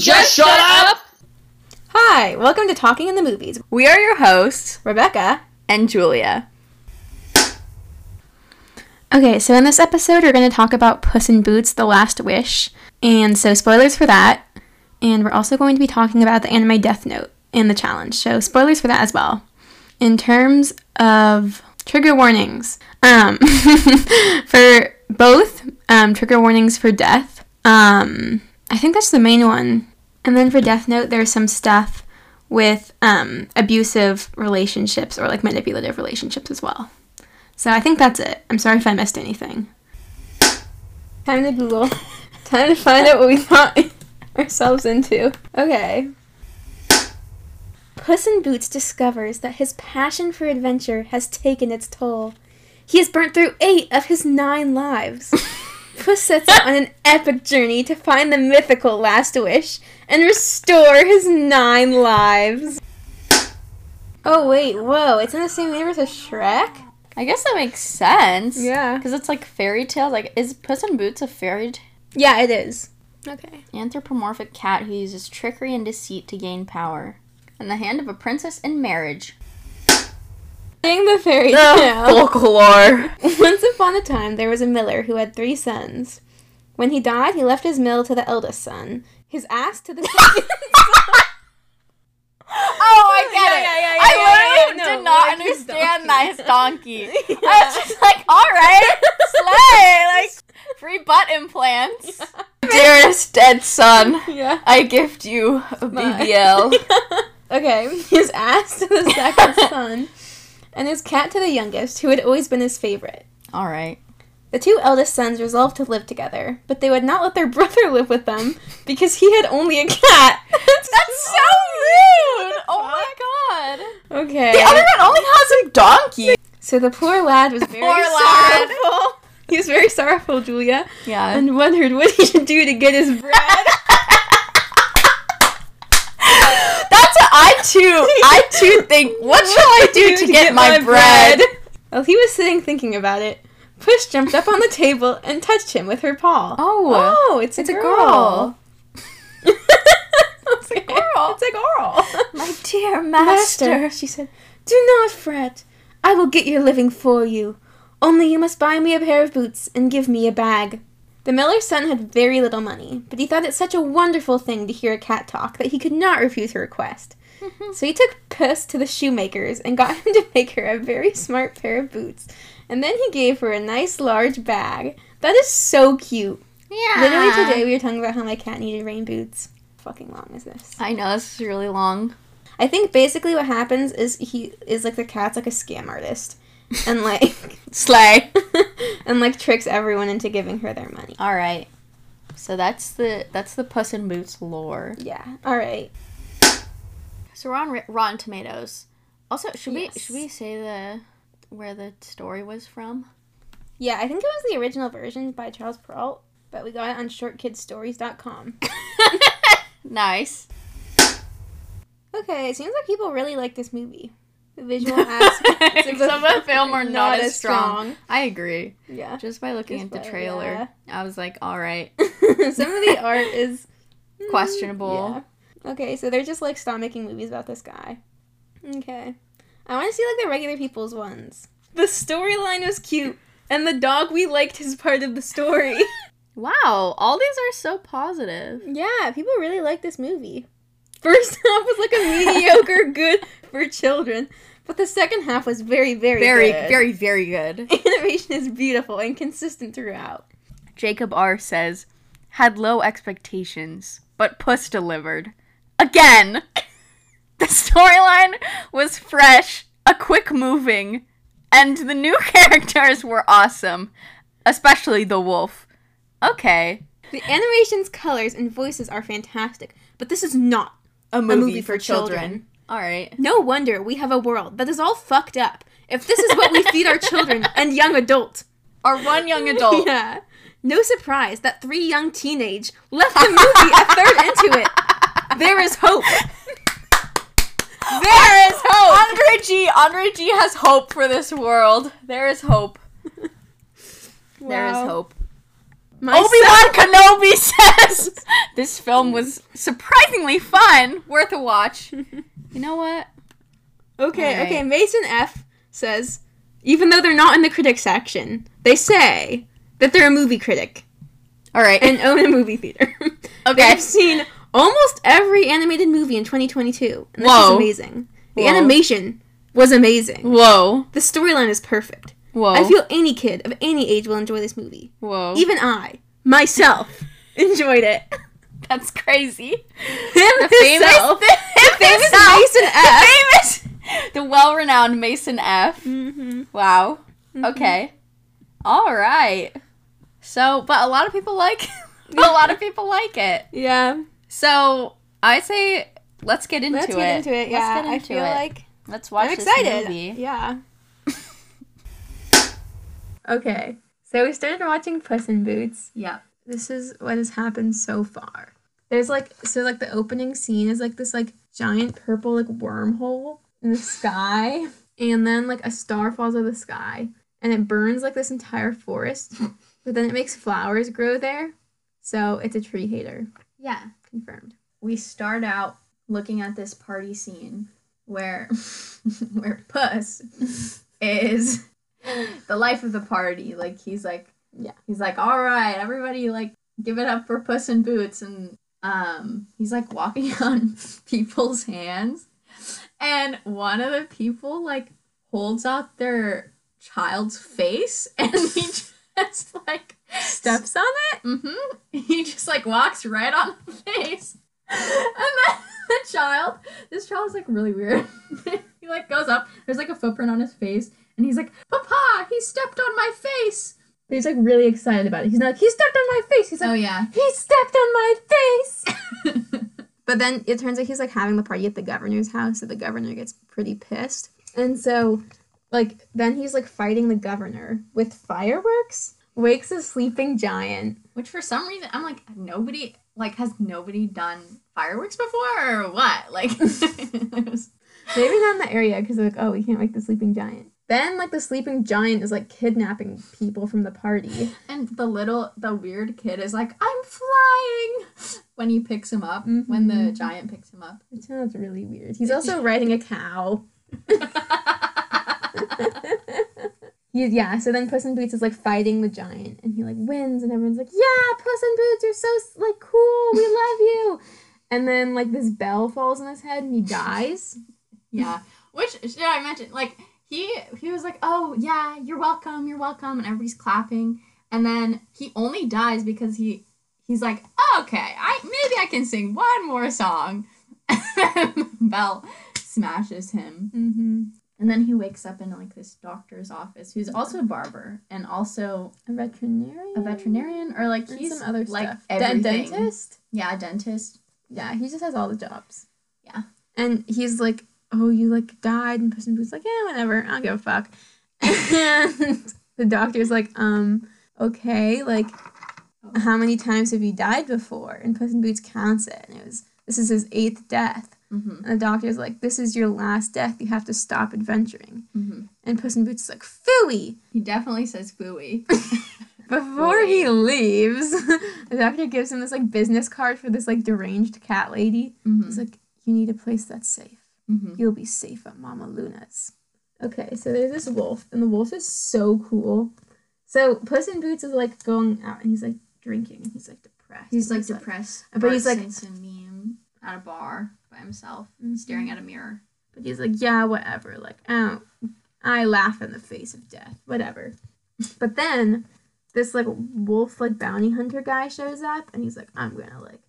just shut up? Hi, welcome to Talking in the Movies. We are your hosts, Rebecca. and Julia. Okay, so in this episode, we're going to talk about Puss in Boots: The Last Wish, and so spoilers for that. And we're also going to be talking about the anime Death Note and the challenge. So spoilers for that as well. In terms of trigger warnings, um, for both um, trigger warnings for death, um, I think that's the main one. And then for Death Note, there's some stuff with um, abusive relationships or like manipulative relationships as well. So I think that's it. I'm sorry if I missed anything. Time to Google. Time to find out what we got ourselves into. Okay. Puss in Boots discovers that his passion for adventure has taken its toll. He has burnt through eight of his nine lives. Puss sets out on an epic journey to find the mythical Last Wish and restore his nine lives. Oh wait, whoa! It's in the same universe as Shrek. I guess that makes sense. Yeah. Because it's like fairy tales. Like, is Puss in Boots a fairy t- Yeah, it is. Okay. anthropomorphic cat who uses trickery and deceit to gain power? In the hand of a princess in marriage. Sing the fairy tale. Folklore. Once upon a time, there was a miller who had three sons. When he died, he left his mill to the eldest son, his ass to the second. Oh, I get Yeah, it. yeah, yeah, I literally no, did not like understand that his donkey. I was just like, all right, slay, like free butt implants. Dearest dead son, yeah. I gift you a BBL. okay, his ass to the second son, and his cat to the youngest, who had always been his favorite. all right. The two eldest sons resolved to live together, but they would not let their brother live with them because he had only a cat. That's so rude. Oh my god. Okay. The other one only has a donkey. So the poor lad was very Poor lad. sorrowful. He was very sorrowful, Julia, Yeah. and wondered what he should do to get his bread. That's what I too. I too think. What shall I do to, get, my, bread? Well, he was sitting thinking about it, Puss jumped up on the table and touched him with her paw. Oh. Oh, it's a It's a girl. it's a girl. It's a girl. My dear Master, she said, do not fret. I will get your living for you. Only you must buy me a pair of boots and give me a bag. The miller's son had very little money, but he thought it such a wonderful thing to hear a cat talk that he could not refuse her request. so he took Puss to the shoemaker's and got him to make her a very smart pair of boots. And then he gave her a nice large bag. That is so cute. Yeah. Literally today we were talking about how my cat needed rain boots. Fucking long is this? I know this is really long. I think basically what happens is he is like the cat's like a scam artist. And like Slay. and like tricks everyone into giving her their money. All right. So that's the that's the Puss in Boots lore. Yeah. All right. So we're on Ri- Rotten Tomatoes. Also, should Yes. we should we say the where the story was from? Yeah, I think it was the original version by Charles Perrault, but we got it on shortkidstories.com. nice. Okay, it seems like people really like this movie. The visual aspects of Some of the film are not, as strong. strong. I agree. Yeah. Just by looking Just at the trailer, I was like, all right, Some of the art is mm, questionable. Yeah. Okay, so they're just like stop making movies about this guy. Okay. I want to see like the regular people's ones. The storyline was cute, and the dog we liked is part of the story. Wow, all these are so positive. yeah, people really like this movie. First half was like a mediocre good for children, but the second half was very, very, Very, good. very, very good. Animation is beautiful and consistent throughout. Jacob R says, had low expectations, but Puss delivered. Again! The storyline was fresh, a quick moving, and the new characters were awesome, especially the wolf. Okay. The animation's colors and voices are fantastic, but this is not A movie for children. Alright. No wonder we have a world that is all fucked up. If this is what we feed our children and young adults. Our one young adult. Yeah. No surprise that three young teenage left the movie a third into it. There is hope. There is hope. Andre G. Andre G. has hope for this world. There is hope. There is hope. Myself. Obi Wan Kenobi says this film was surprisingly fun, worth a watch. You know what? Okay, Alright. okay. Mason F says, even though they're not in the critic section, they say that they're a movie critic All right. and own a movie theater. Okay. I've seen almost every animated movie in 2022. And this Whoa. is amazing. The Whoa. animation was amazing. Whoa. The storyline is perfect. Whoa. I feel any kid of any age will enjoy this movie. Whoa. Even I, myself, enjoyed it. That's crazy. Him The famous, himself. the, famous himself, Mason the F. famous, the well-renowned Mason F. Mm-hmm. Wow. Okay. All right. So, but a lot of people like, a lot of people like it. Yeah. So I say let's get into it. Let's get into it. Yeah. Let's get I feel it. like let's watch I'm this excited. movie. Yeah. okay. So we started watching Puss in Boots. Yeah. This is what has happened so far. There's like so like the opening scene is like this like giant purple like wormhole in the sky, and then like a star falls out of the sky, and it burns like this entire forest, but then it makes flowers grow there. So it's a tree hater. Yeah. Confirmed. We start out looking at this party scene where where Puss is the life of the party. Like he's like Yeah. He's like, all right, everybody like give it up for Puss in Boots and um he's like walking on people's hands and one of the people like holds out their child's face and he just like Steps on it. mm-hmm he just like walks right on the face and then the child this child is like really weird he like goes up there's like a footprint on his face and he's like papa he stepped on my face But he's like really excited about it. He's not like, he stepped on my face. He's like, oh yeah he stepped on my face. but then it turns out he's like having the party at the governor's house, so the governor gets pretty pissed. And so, like, then he's like fighting the governor with fireworks, wakes a sleeping giant. Which for some reason I'm like nobody like has nobody done fireworks before or what? Like was- Maybe not in that area because like, oh, we can't wake the sleeping giant. Then, like, the sleeping giant is like kidnapping people from the party. and the little the weird kid is like I'm flying when he picks him up when the Mhm. giant picks him up. It sounds really weird. He's also riding a cow. He, yeah, so then Puss in Boots is like fighting the giant, and he like wins, and everyone's like, "Yeah, Puss in Boots, you're so like cool, we love you." And then like this bell falls on his head, and he dies. yeah. Which should I mention like he he was like, "Oh, yeah, you're welcome. You're welcome." And everybody's clapping. And then he only dies because he he's like, "Okay, I maybe I can sing one more song." And bell smashes him. Mm-hmm. And then he wakes up in like this doctor's office, who's also a barber and also A veterinarian. a veterinarian, or like he's some other like stuff. Dentist. Yeah, a dentist. Yeah, he just has all the jobs. Yeah. And he's like, "Oh, you like died," and Puss in Boots like, "Yeah, whatever. I don't give a fuck." And the doctor's like, "Um, okay, like." how many times have you died before? And Puss in Boots counts it, and it was this is his eighth death. Mm-hmm. And the doctor's like, this is your last death. You have to stop adventuring. Mm-hmm. And Puss in Boots is like, phooey. He definitely says "fooey." Before he leaves, the doctor gives him this like business card for this like deranged cat lady. mm-hmm. He's like, you need a place that's safe. Mm-hmm. You'll be safe at Mama Luna's. Okay, so there's this wolf, and the wolf is so cool. So Puss in Boots is like going out, and he's like drinking, and he's like depressed. He's like He's depressed, But he's like- a meme at a bar by himself, and staring mm-hmm. at a mirror. But he's like, yeah, whatever. Like, I don't, I laugh in the face of death, whatever. but then this like wolf like bounty hunter guy shows up, and he's like, I'm gonna like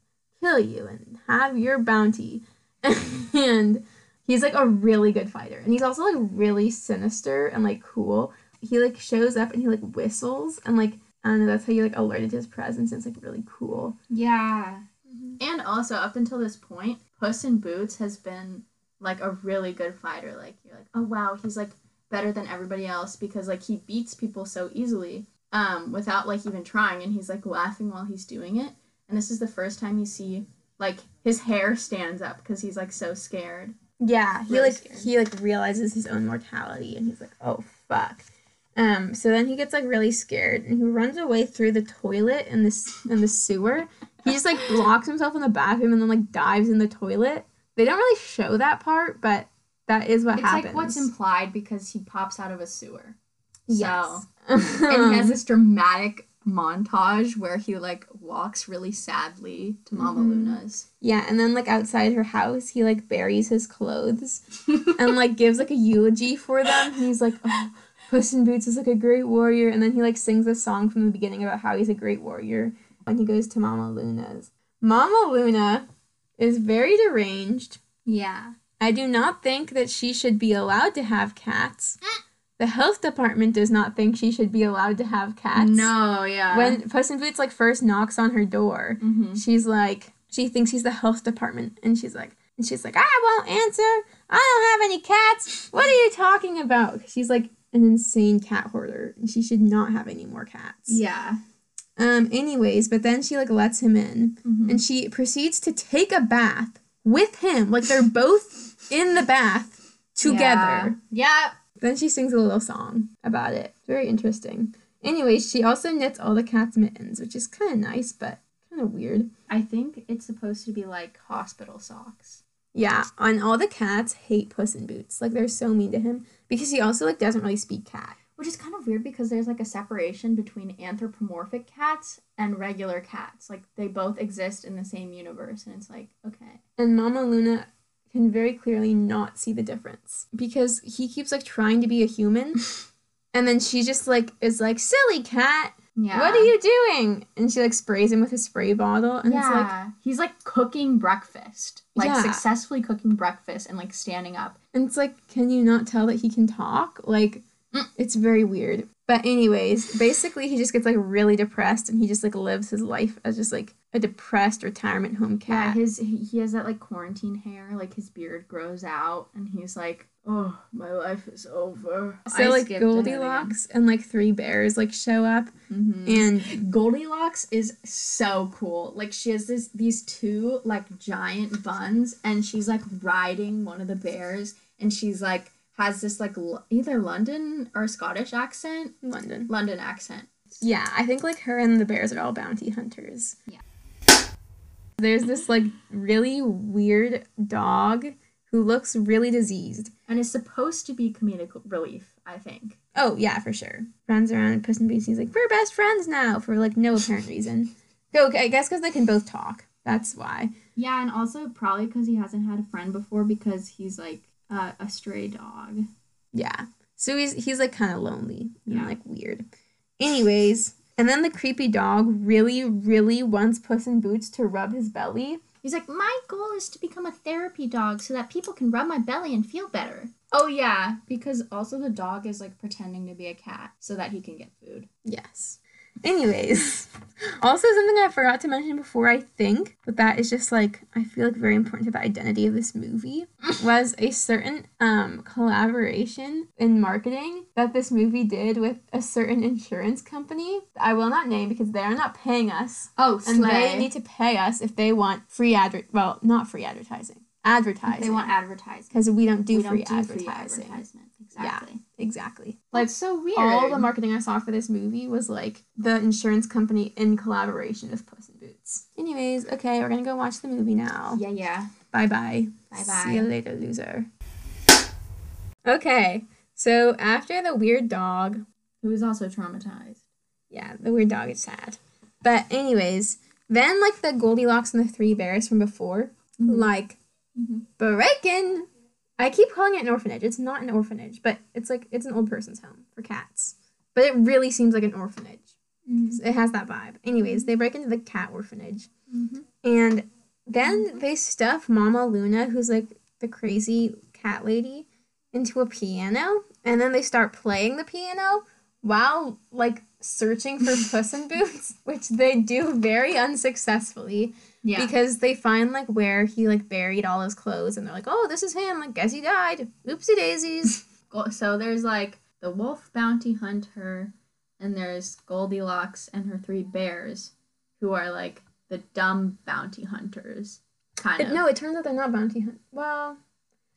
kill you and have your bounty. and he's like a really good fighter, and he's also like really sinister and like cool. He like shows up and he like whistles, and like I don't know, that's how you like alerted to his presence. And it's like really cool. Yeah. And also, up until this point, Puss in Boots has been like a really good fighter. Like you're like, oh wow, he's like better than everybody else because like he beats people so easily, um, without like even trying, and he's like laughing while he's doing it. And this is the first time you see like his hair stands up because he's like so scared. Yeah, he Really like scared. he like realizes his own mortality and he's like, "Oh fuck." Um, so then he gets like really scared and he runs away through the toilet in this in the sewer. He just like locks himself in the bathroom and then like dives in the toilet. They don't really show that part, but that is what It's happens. It's like what's implied because he pops out of a sewer. yes. So, and he has this dramatic montage where he like walks really sadly to Mama Mhm. Luna's. yeah, and then like outside her house, he like buries his clothes and like gives like a eulogy for them. He's like, "Oh, Puss in Boots is like a great warrior," and then he like sings a song from the beginning about how he's a great warrior. And he goes to Mama Luna's. Mama Luna is very deranged. Yeah. I do not think that she should be allowed to have cats. The health department does not think she should be allowed to have cats. No, yeah. When Puss in Boots like first knocks on her door, hmm she's like she thinks he's the health department and she's like and she's like I won't answer. I don't have any cats. What are you talking about? She's like an insane cat hoarder and she should not have any more cats. Yeah. Um anyways, but then she like lets him in Mhm. and she proceeds to take a bath with him. Like they're both in the bath together. Yeah. Then she sings a little song about it. Very interesting. Anyways, she also knits all the cat's mittens, which is kind of nice, but kind of weird. I think it's supposed to be like hospital socks. Yeah, and all the cats hate Puss in Boots. Like they're so mean to him because he also like doesn't really speak cat. Which is kind of weird because there's like a separation between anthropomorphic cats and regular cats. Like they both exist in the same universe, and it's like, okay. And Mama Luna can very clearly not see the difference because he keeps like trying to be a human, and then she just like is like silly cat. Yeah. What are you doing? And she like sprays him with a spray bottle, and it's like. He's like cooking breakfast. Like Yeah. successfully cooking breakfast and like standing up. And it's like, can you not tell that he can talk? Like. It's very weird. But anyways, basically he just gets like really depressed and he just like lives his life as just like a depressed retirement home Yeah, cat. his he has that like quarantine hair, like his beard grows out, and he's like, "Oh, my life is over." so like Goldilocks and like three bears like show up hmm and Goldilocks is so cool. Like she has this these two like giant buns, and she's like riding one of the bears, and she's like has this like l- either London or Scottish accent, London. London accent. Yeah, I think like her and the bears are all bounty hunters. Yeah. There's this like really weird dog who looks really diseased. And is supposed to be comedic relief, I think. Oh yeah, for sure. Runs around and Puss in Boots. He's like, we're best friends now for like no apparent reason. Go, I guess because they can both talk. That's why. Yeah, and also probably because he hasn't had a friend before because he's like uh, a stray dog. Yeah. So he's he's like kind of lonely and Yeah. like weird. Anyways, and then the creepy dog really, really wants Puss in Boots to rub his belly. He's like, my goal is to become a therapy dog so that people can rub my belly and feel better. Oh yeah, because also the dog is like pretending to be a cat so that he can get food. Yes. Anyways, also something I forgot to mention before, I think, but that is just like I feel like very important to the identity of this movie was a certain um collaboration in marketing that this movie did with a certain insurance company. I will not name because they are not paying us, Oh, and they need to pay us if they want free adver well not free advertising advertising They want advertising. because we don't do we free don't do advertising. free advertisement. Exactly. Exactly. Like so weird. all the marketing I saw for this movie was like the insurance company in collaboration with Puss in Boots. Anyways, okay, we're gonna go watch the movie now. Yeah, yeah. Bye bye. Bye bye. See you later, loser. Okay, so after the weird dog, who was also traumatized. yeah, the weird dog is sad. But anyways, then like the Goldilocks and the three bears from before, Mhm. like Mhm. breaking. I keep calling it an orphanage. It's not an orphanage, but it's like it's an old person's home for cats. But it really seems like an orphanage. It has that vibe. Anyways, they break into the cat orphanage. Mhm. And then they stuff Mama Luna, who's like the crazy cat lady, into a piano. And then they start playing the piano while like searching for Puss in Boots, which they do very unsuccessfully Yeah. because they find like where he like buried all his clothes and they're like, oh, this is him. Like, guess he died. Oopsie daisies. So there's like the wolf bounty hunter, and there's Goldilocks and her three bears, who are like the dumb bounty hunters. Kind It- of. no, it turns out they're not bounty hunt. Well, Aren't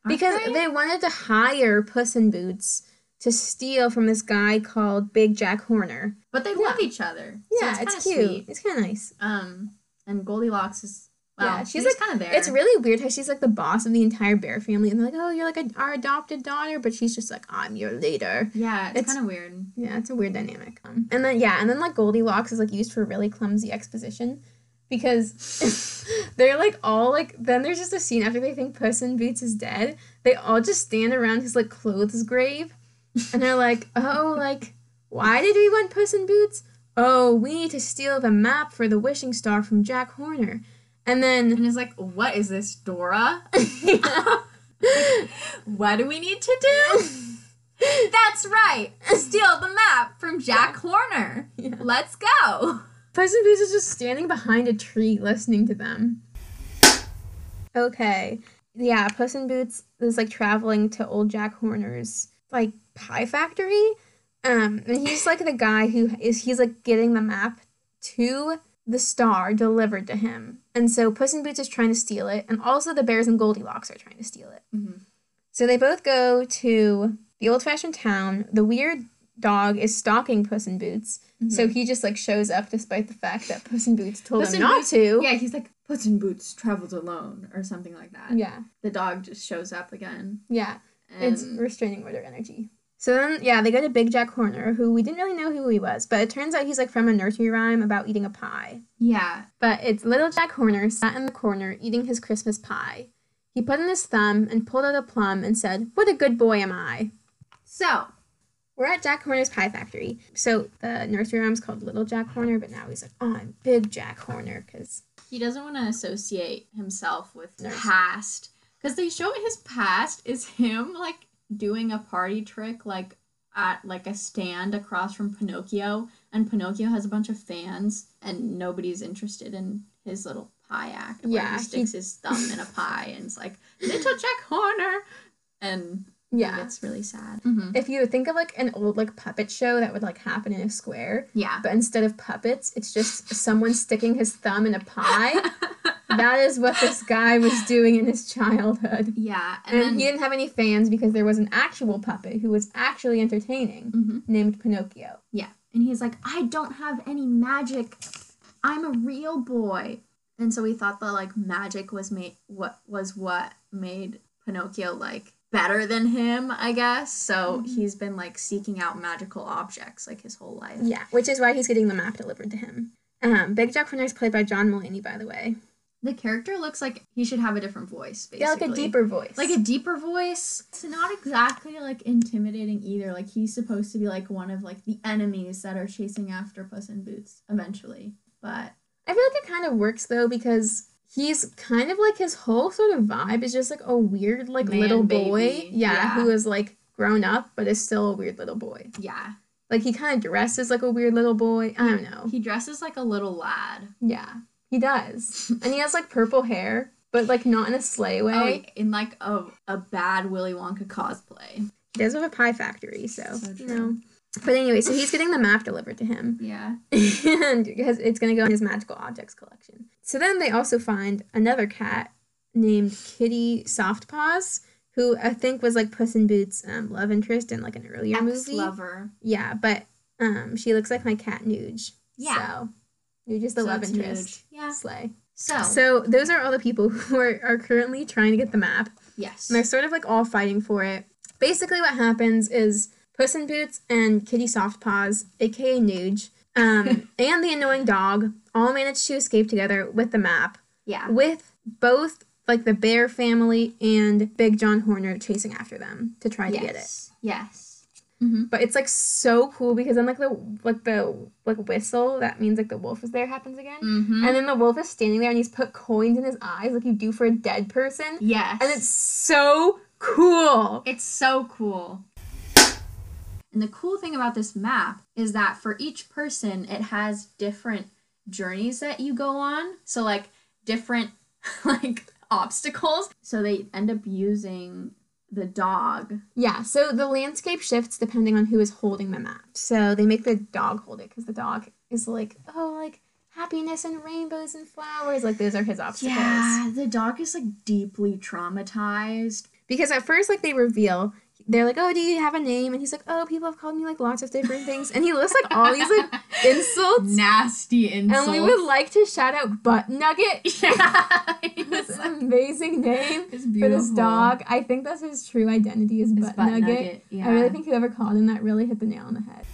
because they? they wanted to hire Puss in Boots to steal from this guy called Big Jack Horner. But they Yeah. love each other. so Yeah, it's, kinda cute. sweet. It's kind of nice. Um, and Goldilocks is well, Yeah, she's she's like- kind of there. It's really weird how she's like the boss of the entire bear family, and they're like, "Oh, you're like a, our adopted daughter," but she's just like, "I'm your leader." yeah, it's, it's- kind of weird. Yeah, it's a weird dynamic. Um, and then yeah, and then like Goldilocks is like used for really clumsy exposition because they're like all like then there's just a scene after they think Puss in Boots is dead. They all just stand around his like clothes grave and they're like, "Oh, like why did we want Puss in Boots? Oh, we need to steal the map for the wishing star from Jack Horner." And then And it's like, what is this, Dora? what do we need to do? That's right. Steal the map from Jack Horner. Yeah. Let's go. Puss in Boots is just standing behind a tree listening to them. Okay. Yeah, Puss in Boots is like traveling to old Jack Horner's like pie factory. Um, and he's like the guy who is he's like getting the map to the star delivered to him. And so Puss in Boots is trying to steal it, and also the bears and Goldilocks are trying to steal it. Mhm. So they both go to the old fashioned town. The weird dog is stalking Puss in Boots. So he just like shows up despite the fact that Puss in Boots told Puss him not Boots- to. Yeah, he's like, Puss in Boots travels alone or something like that. Yeah. The dog just shows up again. Yeah. And It's restraining order energy. So then, yeah, they go to Big Jack Horner, who we didn't really know who he was, but it turns out he's like from a nursery rhyme about eating a pie. yeah. But it's little Jack Horner sat in the corner eating his Christmas pie. He put in his thumb and pulled out a plum and said, What a good boy am I. So, We're at Jack Horner's pie factory. So the nursery rhyme's called Little Jack Horner, but now he's like, Oh, I'm Big Jack Horner, because he doesn't want to associate himself with Nurse. past because they show his past is him like doing a party trick like at like a stand across from Pinocchio and Pinocchio has a bunch of fans and nobody's interested in his little pie act where Yeah, he he- sticks his thumb in a pie and it's like little Jack Horner and yeah. it's really sad hmm If you think of like an old like puppet show that would like happen in a square, yeah but instead of puppets, it's just someone sticking his thumb in a pie. that is what this guy was doing in his childhood. yeah and, And then he didn't have any fans because there was an actual puppet who was actually entertaining Mhm. named Pinocchio. Yeah. And he's like, I don't have any magic. I'm a real boy. And so we thought that like magic was made what was what made Pinocchio like better than him, I guess. So he's been like seeking out magical objects like his whole life. Yeah, which is why he's getting the map delivered to him. Um, Big Jack Horner is played by John Mulaney, by the way. The character looks like he should have a different voice, basically. Yeah, like a deeper voice. like a deeper voice. It's not exactly like intimidating either. Like he's supposed to be like one of like the enemies that are chasing after Puss in Boots eventually. But I feel like it kind of works though because he's kind of like his whole sort of vibe is just like a weird like Man little boy. Yeah, Yeah. who is like grown up but is still a weird little boy. yeah, Like he kind of dresses like a weird little boy. I don't know. he dresses like a little lad. Yeah, he does. and he has like purple hair, but like not in a slay way. Oh, in like a, a bad Willy Wonka cosplay. He does have a pie factory, so, So you know. But anyway, so he's getting the map delivered to him. Yeah. and because it's going to go in his magical objects collection. So then they also find another cat named Kitty Softpaws, who I think was like Puss in Boots' um, love interest in like an earlier Ex movie. lover. Yeah, but um, she looks like my cat Nuge. Yeah. So Nuge is the So love interest. Nuge. Yeah. Slay. So, So those are all the people who are, are currently trying to get the map. yes. And they're sort of like all fighting for it. Basically, what happens is Puss in Boots and Kitty Softpaws, aka Nuge, um, and the annoying dog all manage to escape together with the map, Yeah. with both like the Bear family and Big John Horner chasing after them to try to get it. Yes. Yes. But it's like so cool because then like the like the like whistle that means like the wolf is there happens again. Mm-hmm. And then the wolf is standing there and he's put coins in his eyes like you do for a dead person. Yes. And it's so cool. It's so cool. And the cool thing about this map is that for each person, it has different journeys that you go on. So, like, different, like, obstacles. So, they end up using the dog. Yeah, so the landscape shifts depending on who is holding the map. So they make the dog hold it because the dog is like, oh, like happiness and rainbows and flowers. Like those are his obstacles. Yeah, the dog is, like, deeply traumatized. Because at first, like they reveal they're like, "Oh, do you have a name?" And he's like, "Oh, people have called me like lots of different things." And he lists like all these like insults. Nasty insults. And we would like to shout out Butt Nugget. yeah. An amazing name for this dog. I think that's his true identity is Butt, butt Nugget. nugget. Yeah. I really think whoever called him that really hit the nail on the head.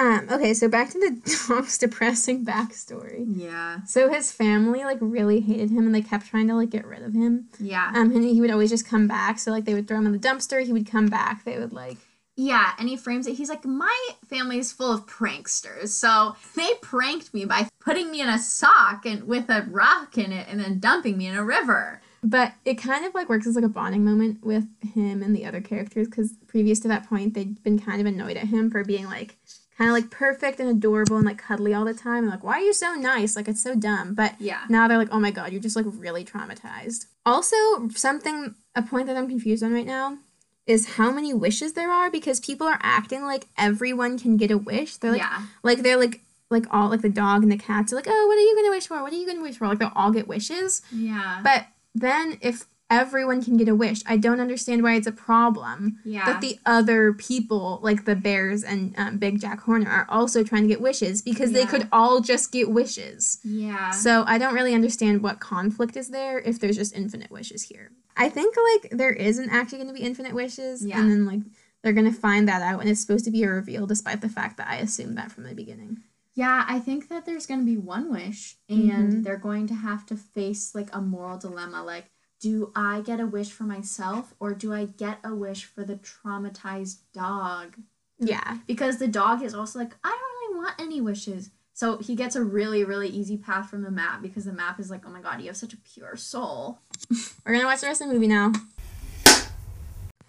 Um, okay, so back to the dog's depressing backstory. Yeah. So his family like really hated him and they kept trying to like get rid of him. Yeah. Um, and he would always just come back. So like they would throw him in the dumpster, he would come back. They would like Yeah, and he frames it. He's like, My family is full of pranksters. So they pranked me by putting me in a sock and with a rock in it and then dumping me in a river. But it kind of like works as like a bonding moment with him and the other characters because previous to that point, they'd been kind of annoyed at him for being like kind of like perfect and adorable and like cuddly all the time. And like, why are you so nice? Like, it's so dumb. But Yeah. now they're like, oh my god, you're just like really traumatized. Also, something, a point that I'm confused on right now is how many wishes there are because people are acting like everyone can get a wish. They're like, yeah. like they're like, like all like the dog and the cats are like, oh, what are you gonna wish for? What are you gonna wish for? Like they'll all get wishes. Yeah. But then if everyone can get a wish, I don't understand why it's a problem yeah. that the other people, like the bears and um, Big Jack Horner, are also trying to get wishes because they could all just get wishes. yeah. So I don't really understand what conflict is there if there's just infinite wishes here. I think like there isn't actually going to be infinite wishes, Yeah. and then like they're going to find that out, and it's supposed to be a reveal, despite the fact that I assumed that from the beginning. Yeah, I think that there's going to be one wish, and Mhm. they're going to have to face like a moral dilemma. Like, do I get a wish for myself, or do I get a wish for the traumatized dog? Yeah, Because the dog is also like, I don't really want any wishes. So he gets a really, really easy path from the map because the map is like, oh my god, you have such a pure soul. we're gonna watch the rest of the movie now.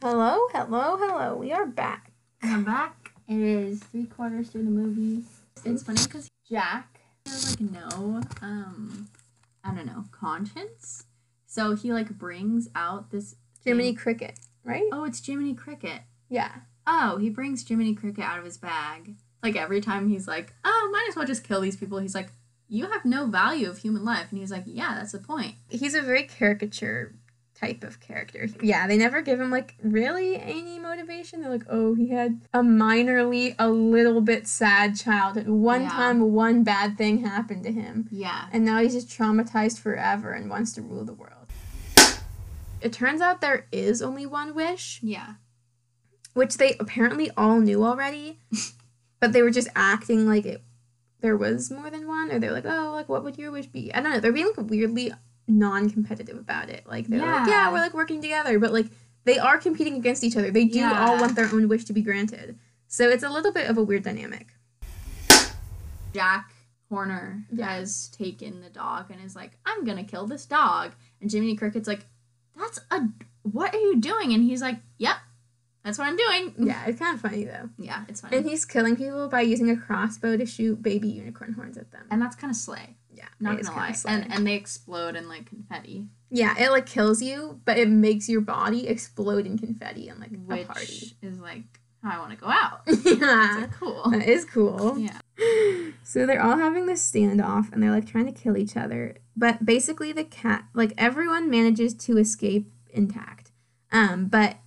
Hello, hello, hello. We are back. I'm back. It is three quarters through the movie. It's funny because Jack has like no, um, I don't know, conscience. So he like brings out this Jiminy thing- Cricket, right? Oh, it's Jiminy Cricket. Yeah. Oh, he brings Jiminy Cricket out of his bag. Like every time he's like, oh, might as well just kill these people. He's like, you have no value of human life. And he's like, yeah, that's the point. He's a very caricature type of character. Yeah, they never give him like really any motivation. They're like, oh, he had a minorly, a little bit sad childhood. One Yeah. time, one bad thing happened to him. Yeah. And now he's just traumatized forever and wants to rule the world. It turns out there is only one wish, Yeah. which they apparently all knew already, but they were just acting like it there was more than one, or they're like, oh, like what would your wish be? I don't know. They're being like weirdly non-competitive about it. Like they're like, Yeah. yeah, we're like working together, but like they are competing against each other. They do all want their own wish to be granted. So it's a little bit of a weird dynamic. Jack Horner Yeah. has taken the dog and is like, I'm gonna kill this dog. And Jiminy Cricket's like, That's a what are you doing? And he's like, Yep, that's what I'm doing. Yeah, it's kind of funny though. Yeah, it's funny. And he's killing people by using a crossbow to shoot baby unicorn horns at them. And that's kind of slay. yeah, Not gonna lie. slay. And and they explode in like confetti. yeah, it like kills you, but it makes your body explode in confetti and like Which a party. is like how I wanna go out. yeah, like, cool. that is cool. Yeah. So they're all having this standoff and they're like trying to kill each other. But basically the cat like everyone manages to escape intact. Um, but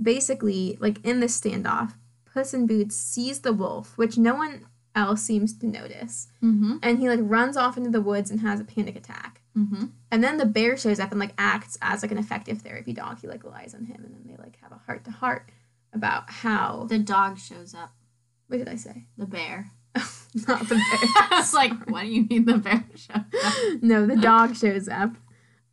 basically, like in this standoff, Puss in Boots sees the wolf, which no one else seems to notice. Mm-hmm. And he like runs off into the woods and has a panic attack. Mm-hmm. And then the bear shows up and like acts as like an effective therapy dog. He like relies on him and then they like have a heart to heart about how The dog shows up. what did I say? The bear. Not the I bear. was like, why do you mean the bear to show up? no, the dog shows up.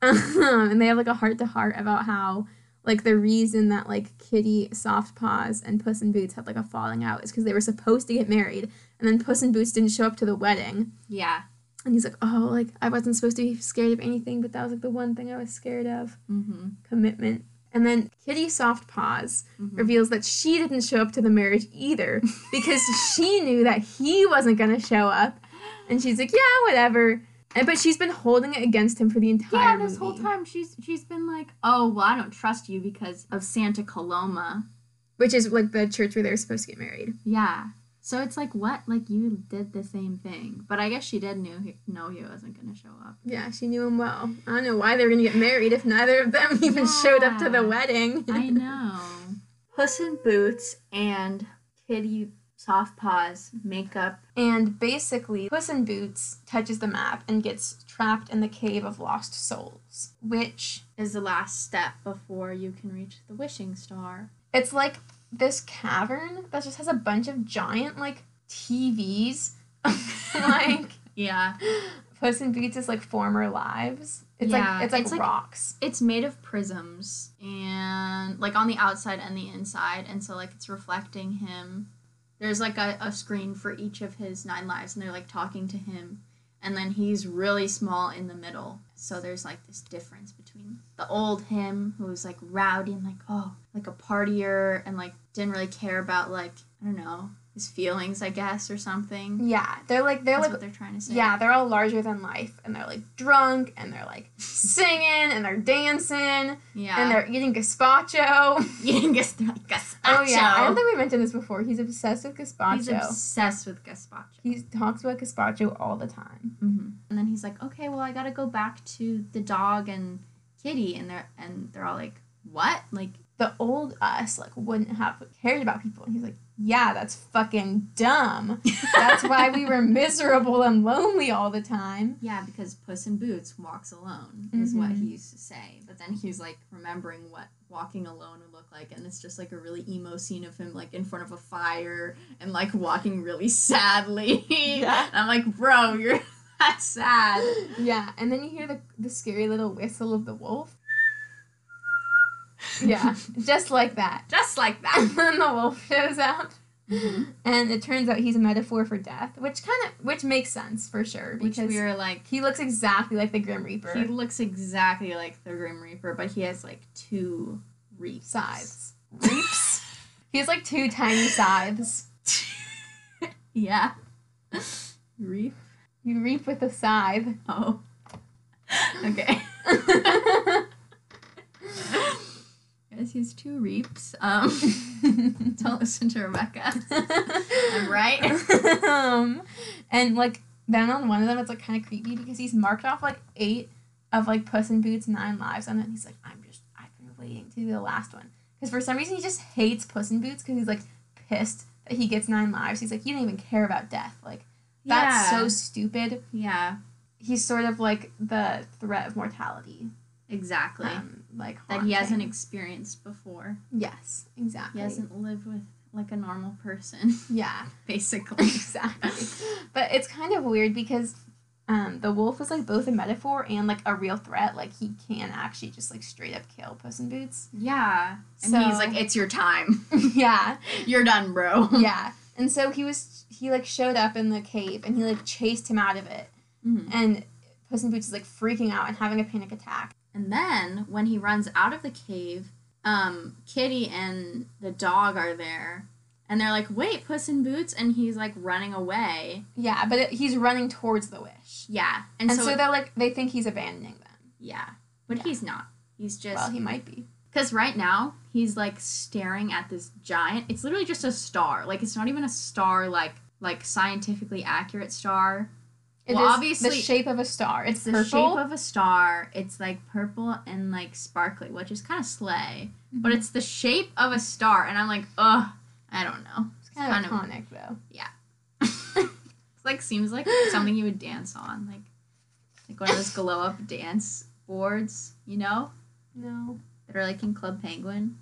And they have like a heart to heart about how like the reason that like Kitty, Soft Paws, and Puss in Boots had like a falling out is because they were supposed to get married, and then Puss in Boots didn't show up to the wedding. Yeah. And he's like, oh, like I wasn't supposed to be scared of anything, but that was like the one thing I was scared of Mm-hmm. commitment. And then Kitty Soft Paws Mhm. reveals that she didn't show up to the marriage either because she knew that he wasn't going to show up. And she's like, yeah, whatever. And, but she's been holding it against him for the entire Yeah, this whole time she's she's been like, oh well, I don't trust you because of Santa Coloma. Which is like the church where they were supposed to get married. Yeah, So it's like what? Like you did the same thing, but I guess she did knew he, know he wasn't gonna show up. Yeah, she knew him well. I don't know why they were gonna get married if neither of them even showed up to the wedding. I know. Puss in Boots and Kitty Soft Paws make up. And basically, Puss in Boots touches the map and gets trapped in the Cave of Lost Souls, which Is the last step before you can reach the wishing star. it's like this cavern that just has a bunch of giant like TVs. like Yeah. Puss in Boots' like former lives. It's Yeah, like it's like it's like- rocks. It's made of prisms and like on the outside and the inside, and so like it's reflecting him. There's like a, a screen for each of his nine lives, and they're like talking to him, and then he's really small in the middle. So there's like this difference between the old him who was like rowdy and like oh like a partier and like didn't really care about like I don't know his feelings I guess or something. Yeah, they're like they're That's like what they're trying to say. yeah, they're all larger than life, and they're like drunk, and they're like singing, and they're dancing, yeah. and they're eating gazpacho. eating gas- gazpacho. Oh yeah, I don't think we mentioned this before. He's obsessed with gazpacho. He's obsessed with gazpacho. He talks about gazpacho all the time. hmm And then he's like, "Okay, well, I gotta go back to the dog and Kitty," and they're and they're all like, "What?" Like, The old us like wouldn't have cared about people, and he's like, "Yeah, that's fucking dumb. That's why we were miserable and lonely all the time." yeah, because Puss in Boots walks alone is what Mhm. he used to say. But then he's like remembering what walking alone would look like, and it's just like a really emo scene of him like in front of a fire and like walking really sadly. Yeah. And I'm like, bro, you're that sad. Yeah, and then you hear the the scary little whistle of the wolf. Yeah, just like that. Just like that. And then the wolf shows out. Mhm. And it turns out he's a metaphor for death, which kind of which makes sense for sure Which because we were like, he looks exactly like the Grim Reaper. He looks exactly like the Grim Reaper, but he has like two reefs. scythes. Reaps. he has like two tiny scythes. yeah. Reef? You reap with a scythe. Oh. Okay. Guys, he two reaps. Um, don't listen to Rebecca. I'm right. um, and like then on one of them, it's like kind of creepy because he's marked off like eight of like Puss in Boots nine lives, and then he's like, I'm just I've been waiting to do the last one because for some reason he just hates Puss in Boots because he's like pissed that he gets nine lives. He's like, you don't even care about death. Like that's Yeah. so stupid. Yeah, He's sort of like the threat of mortality. exactly. Um, like that he hasn't experienced before. yes, exactly. He hasn't lived with like a normal person, Yeah. basically. exactly. but it's kind of weird because um, the wolf is like both a metaphor and like a real threat. Like he can actually just like straight up kill Puss in Boots. Yeah. And So- he's like, it's your time. yeah, You're done, bro. yeah. And so he was he like showed up in the cave and he like chased him out of it. Mhm. And Puss in Boots is like freaking out and having a panic attack. And then when he runs out of the cave, um, Kitty and the dog are there. And they're like, wait, Puss in Boots. And he's like running away. Yeah, but it, he's running towards the wish. Yeah. And, And, so, so, it- they're like they think he's abandoning them. yeah. But Yeah. he's not. He's just. well, he might be. Because right now, he's like staring at this giant. It's literally just a star. Like, it's not even a star, like, like scientifically accurate star. It Well, is obviously- the shape of a star. It's It's, the shape of a star. It's like purple and like sparkly, which is kind of slay. Mm-hmm. But it's the shape of a star, and I'm like, ugh, I don't know. it's kind, kind of of- iconic though. It's like seems like something you would dance on, like like one of those glow up dance boards, you know, No, that are like in Club Penguin.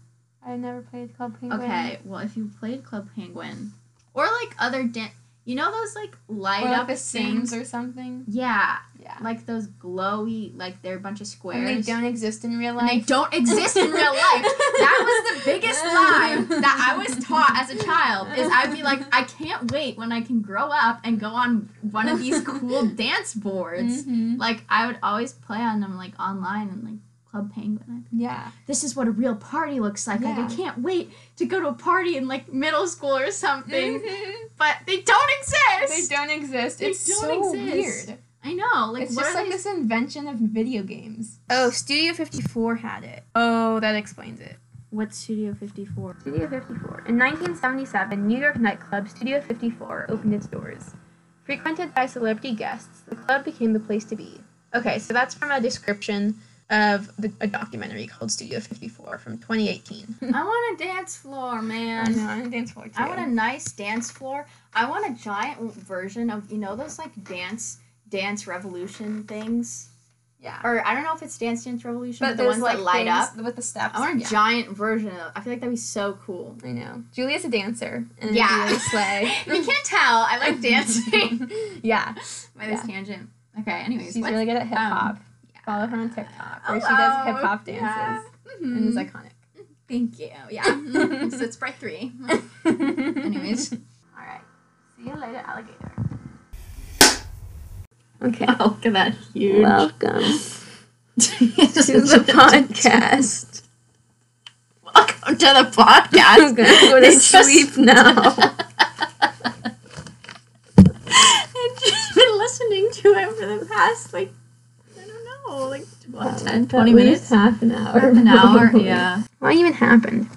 I never played Club Penguin. Okay, well if you played Club Penguin, or like other dance, you know those like light or like up the things. Sims or something. yeah, Yeah. like those glowy, like they're a bunch of squares. And they don't exist in real And they don't exist in real life. That was the biggest lie that I was taught as a child. Is I'd be like, I can't wait when I can grow up and go on one of these cool dance boards. Mhm. Like I would always play on them like online and like Club Penguin. Yeah. This is what a real party looks like. Like I can't wait to go to a party in like middle school or something. Mhm. But they don't exist. They don't exist. They it's don't so exist. weird. I know. Like it's what just are like they? this invention of video games. Oh, Studio 54 had it. Oh, that explains it. What's Studio 54? Studio 54. In 1977, New York nightclub Studio 54 opened its doors. Frequented by celebrity guests, the club became the place to be. Okay, so that's from a description of the, a documentary called Studio 54 from 2018. I want a dance floor, man. I, know, on dance floor too. I want a nice dance floor. I want a giant version of you know those like dance dance revolution things. yeah. Or I don't know if it's dance dance revolution, but, But the ones like that light up. with the steps. I want a yeah. giant version of. I feel like that'd be so cool. I know. Julia's a dancer. And Yeah. Julia's slay. you can't tell. I like dancing. yeah. By this Yeah. tangent. Okay. Anyways, She's what's- really good at hip hop. um, Follow her on TikTok where she does hip hop dances. Yeah. And is iconic. Thank you. Yeah. Mhm. so it's by three. Anyways. All right. See you later, alligator. Okay. Look at that huge. Welcome to the podcast. Welcome to the podcast. I'm gonna go to They just- sleep now. I've just been listening to it for the past like I like what, 10, 20 At least minutes, Half an hour. half an hour. Yeah. What even happened?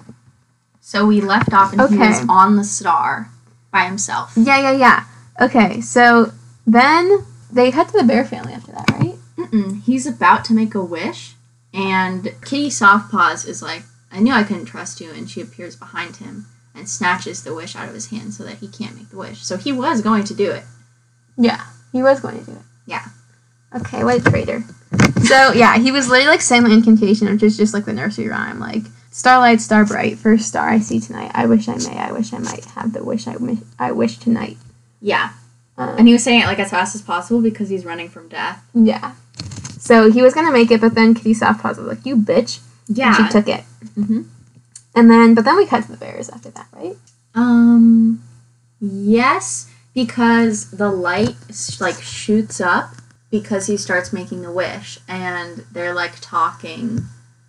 So we left off and he Okay. was on the star by himself. Yeah, yeah, yeah. Okay, so then they cut to the bear family after that, right? Mm-mm. He's about to make a wish, and Kitty Softpaws is like, I knew I couldn't trust you, and she appears behind him and snatches the wish out of his hand so that he can't make the wish. So he was going to do it. Yeah, he was going to do it. Yeah. Okay, what a traitor. So yeah, he was literally like saying the incantation, which is just like the nursery rhyme, like starlight, star bright, first star I see tonight. I wish I may, I wish I might have the wish I wish I wish tonight. Yeah. Um, And he was saying it like as fast as possible because he's running from death. yeah. So he was gonna make it, but then Kitty Softpaws was like, "You bitch!" and Yeah. she took it. Mhm. And then, but then we cut to the bears after that, right? Um, yes, because the light sh- like shoots up because he starts making the wish, and they're like talking.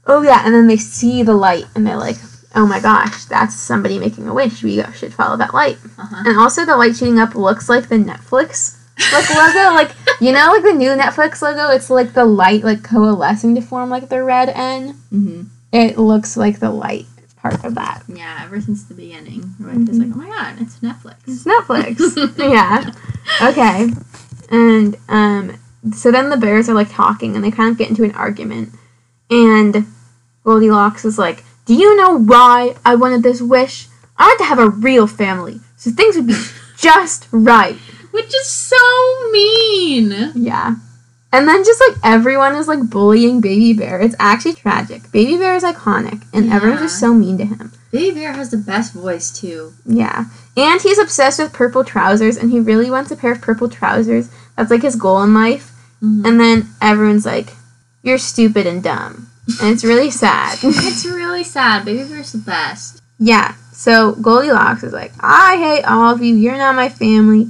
Oh yeah, and then they see the light, and they're like, "Oh my gosh, that's somebody making a wish. We should follow that light." Uh-huh. And also, the light shooting up looks like the Netflix like logo, like you know, like the new Netflix logo. It's like the light like coalescing to form like the red N. Mm-hmm. It looks like the light part of that. Yeah, ever since the beginning, right? It's like, oh my god, it's Netflix. It's Netflix. yeah. Okay. And um, so then the bears are like talking, and they kind of get into an argument, and Goldilocks is like, "Do you know why I wanted this wish? I wanted to have a real family, so things would be just right." Which is so mean. Yeah. And then just like everyone is like bullying Baby Bear. It's actually tragic. Baby Bear is iconic, and everyone's just so mean to him. Baby Bear has the best voice too. Yeah. And he's obsessed with purple trousers, and he really wants a pair of purple trousers. That's like his goal in life. Mhm. And then everyone's like, You're stupid and dumb. And it's really sad. It's really sad. Baby Bear's the best. yeah. So Goldilocks is like, I hate all of you. You're not my family.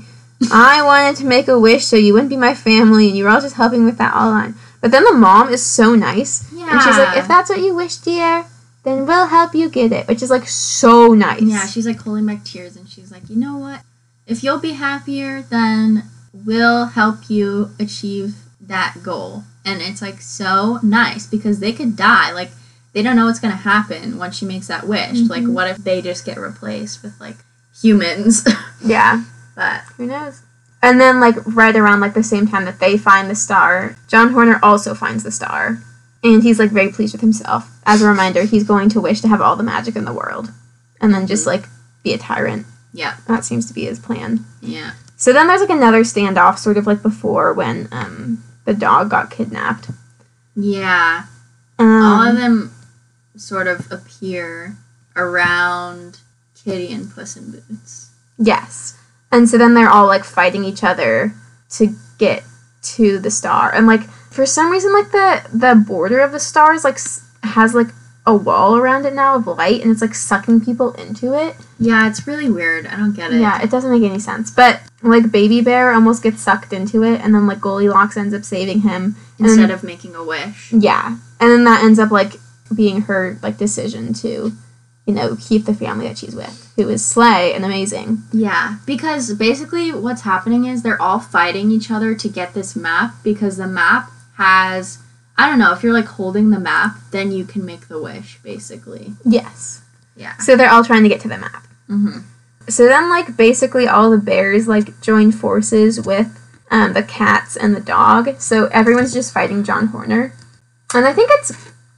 I wanted to make a wish so you wouldn't be my family, and you were all just helping with that all on. But then the mom is so nice. Yeah. And she's like, If that's what you wish, dear, then we'll help you get it. Which is like so nice. Yeah, she's like holding back tears and she's like, you know what? If you'll be happier, then we'll help you achieve that goal. And it's like so nice because they could die. Like, they don't know what's going to happen once she makes that wish. Like, what if they just get replaced with like humans? yeah. but Who knows? And then, like, right around like the same time that they find the star, John Horner also finds the star, and he's like very pleased with himself. As a reminder, he's going to wish to have all the magic in the world, and then just like be a tyrant. Yeah. that seems to be his plan. yeah. So then there's like another standoff, sort of like before when um the dog got kidnapped. Yeah. Um, All of them sort of appear around Kitty and Puss in Boots. Yes. And so then they're all like fighting each other to get to the star. And like for some reason like the the border of the stars like has like a wall around it now of light and it's like sucking people into it. Yeah, it's really weird. I don't get it. Yeah, it doesn't make any sense. But like baby bear almost gets sucked into it and then like Goldilocks ends up saving him Instead and, of making a wish. yeah. And then that ends up like being her like decision to you know, keep the family that she's with, who is Slay and amazing. Yeah, because basically what's happening is they're all fighting each other to get this map because the map has I don't know if you're like holding the map, then you can make the wish, basically. Yes. Yeah. So they're all trying to get to the map. Mm-hmm. So then, like, basically all the bears, like, join forces with um, the cats and the dog. So everyone's just fighting John Horner. And I think it's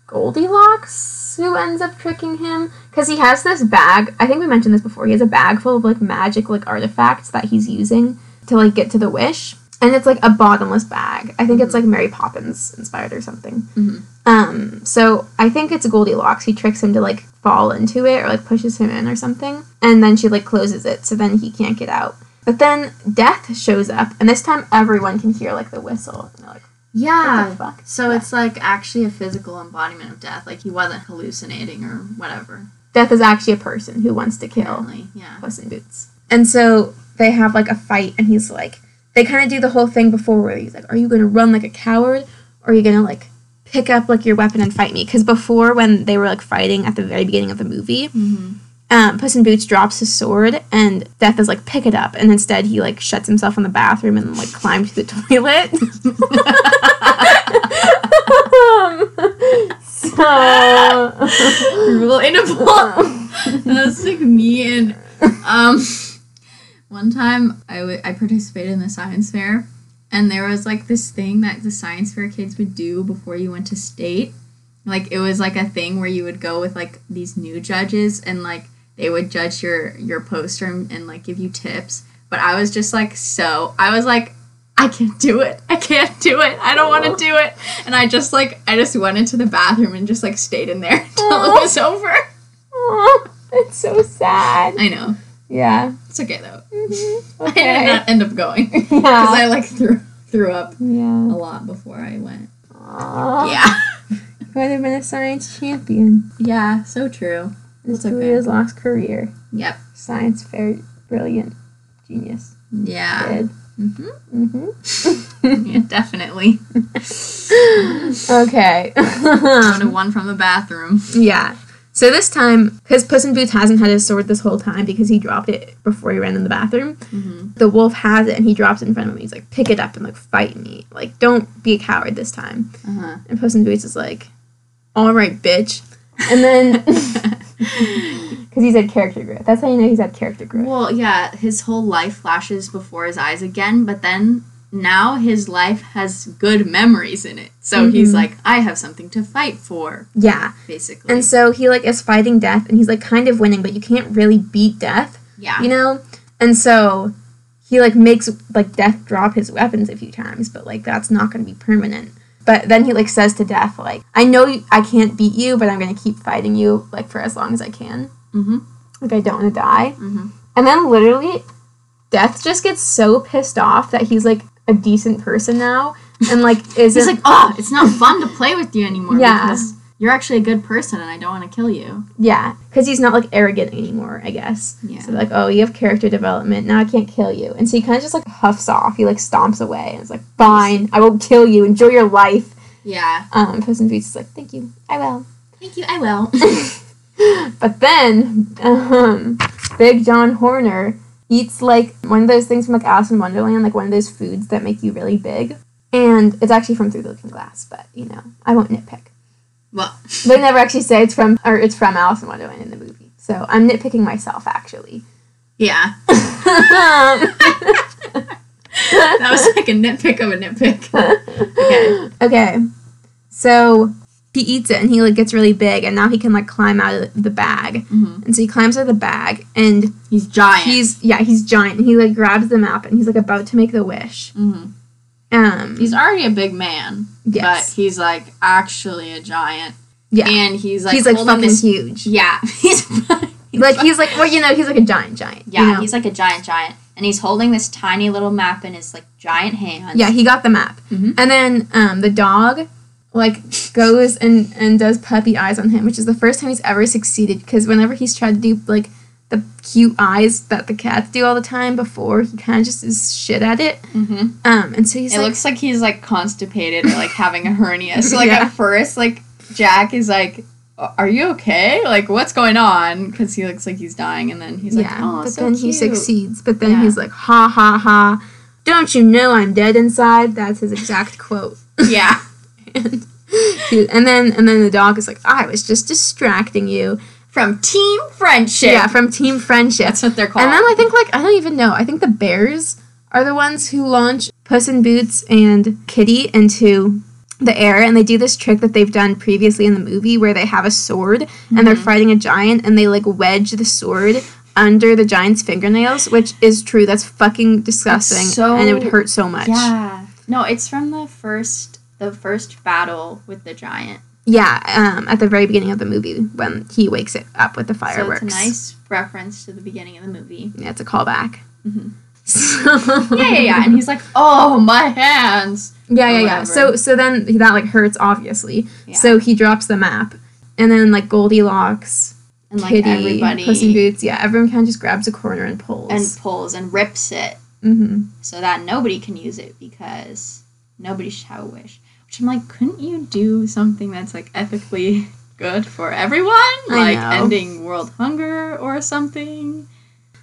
Goldilocks who ends up tricking him. Because he has this bag. I think we mentioned this before. He has a bag full of, like, magic, like, artifacts that he's using to, like, get to the wish. And it's, like, a bottomless bag. I think it's, like, Mary Poppins inspired or something. Mhm. Um, so I think it's Goldilocks. He tricks him to, like, fall into it or, like, pushes him in or something. And then she, like, closes it. So then he can't get out. But then Death shows up, and this time everyone can hear like the whistle. And they're like, Yeah. what the fuck? So Yeah. it's like actually a physical embodiment of death. Like he wasn't hallucinating or whatever. Death is actually a person who wants to kill Apparently, yeah. Puss in Boots. And so they have like a fight, and he's like, they kind of do the whole thing before where he's like, are you going to run like a coward, or are you going to like pick up like your weapon and fight me? Because before, when they were like fighting at the very beginning of the movie, Mm-hmm. um, Puss in Boots drops his sword, and Death is like, pick it up, and instead he like shuts himself in the bathroom and like climbs to the toilet. um, so Relatable. That's like me and um one time I I participated in the science fair and there was like this thing that the science fair kids would do before you went to state. Like it was like a thing where you would go with like these new judges and like they would judge your your poster and, and like give you tips. But I was just like so I was like I can't do it. I can't do it. I don't want to do it. And I just like I just went into the bathroom and just like stayed in there until it was over. Aw, it's so sad. I know. Yeah. It's okay though. Mhm. I did not end up going because Yeah. I like threw threw up a lot before I went. Aw. Yeah. would have been a science champion. Yeah. So true. It's okay. Julia's lost career. Yep. Science fair, brilliant, genius. Yeah. Mm-hmm. Mm-hmm. Yeah. Definitely. okay. I would have won from the bathroom. yeah. So this time, because Puss in Boots hasn't had his sword this whole time because he dropped it before he ran in the bathroom, Mm-hmm. the wolf has it and he drops it in front of him. He's like, pick it up and like fight me. Like, don't be a coward this time. Uh huh. And Puss in Boots is like, all right, bitch. And then, because he's had character growth. That's how you know he's had character growth. Well, yeah, his whole life flashes before his eyes again, but then now his life has good memories in it. So he's Mhm. like, I have something to fight for, Yeah. basically. And so he like is fighting death and he's like kind of winning, but you can't really beat death, yeah. you know? And so he like makes like death drop his weapons a few times, but like that's not going to be permanent. But then he like says to death like, "I know I can't beat you, but I'm going to keep fighting you like for as long as I can. mm-hmm. Like I don't want to die." Mm-hmm. And then literally Death just gets so pissed off that he's like a decent person now and like is He's like, oh, it's not fun to play with you anymore Yeah. because you're actually a good person and I don't want to kill you. Yeah, because he's not like arrogant anymore, I guess. Yeah. So like, oh, you have character development. Now I can't kill you. And so he kind of just like huffs off. He like stomps away and it's like, fine, I won't kill you. Enjoy your life. Yeah. Um, in Boots is like, thank you, I will. Thank you, I will. But then, um, Big John Horner eats like one of those things from like Alice in Wonderland, like one of those foods that make you really big. And it's actually from Through the Looking Glass, but you know, I won't nitpick. well, They never actually say it's from, or it's from Alice in Wonderland in the movie. So I'm nitpicking myself, actually. yeah. That was like a nitpick of a nitpick. Okay. okay. So he eats it and he like gets really big and now he can like climb out of the bag. hmm And so he climbs out of the bag and He's giant. he's yeah, he's giant. And he like grabs the map and he's like about to make the wish. hmm Um He's already a big man, yes. but he's like actually a giant. Yeah. And he's like he's like fucking this. huge. Yeah. He's, Like he's like well, you know, he's like a giant giant. Yeah, you know? he's like a giant giant, and he's holding this tiny little map in his like giant hand Yeah, he got the map. Mhm. And then um, the dog like goes and and does puppy eyes on him, which is the first time he's ever succeeded because whenever he's tried to do like the cute eyes that the cats do all the time before, he kind of just is shit at it. Mm-hmm. Um, and so he's It like, looks like he's like constipated or like having a hernia. So like Yeah. at first, like Jack is like, "Are you okay? Like what's going on?" Because he looks like he's dying, and then he's like, "Oh, but so then he succeeds. But then Yeah. he's like, ha ha ha. Don't you know I'm dead inside? That's his exact quote. Yeah, and and then and then the dog is like, I was just distracting you. From Team Friendship. Yeah, from Team Friendship. That's what they're called. And then I think like I don't even know. I think the bears are the ones who launch Puss in Boots and Kitty into the air and they do this trick that they've done previously in the movie where they have a sword and they're Mm-hmm. fighting a giant and they like wedge the sword under the giant's fingernails, which is true. That's fucking disgusting so- and it would hurt so much. Yeah. No, it's from the first the first battle with the giant. Yeah, um, at the very beginning of the movie when he wakes it up with the fireworks. So it's a nice reference to the beginning of the movie. Yeah, it's a callback. Mhm. So- Yeah, yeah, yeah. And he's like, "Oh, my hands." Yeah, yeah, yeah. So so then that like hurts obviously. Yeah. So he drops the map, and then like Goldilocks, And like Kitty, everybody Puss in Boots, yeah, everyone kind of just grabs a corner and pulls. and pulls and rips it hmm so that nobody can use it because nobody should have a wish. Which I'm like, couldn't you do something that's like ethically good for everyone? Like ending world hunger or something?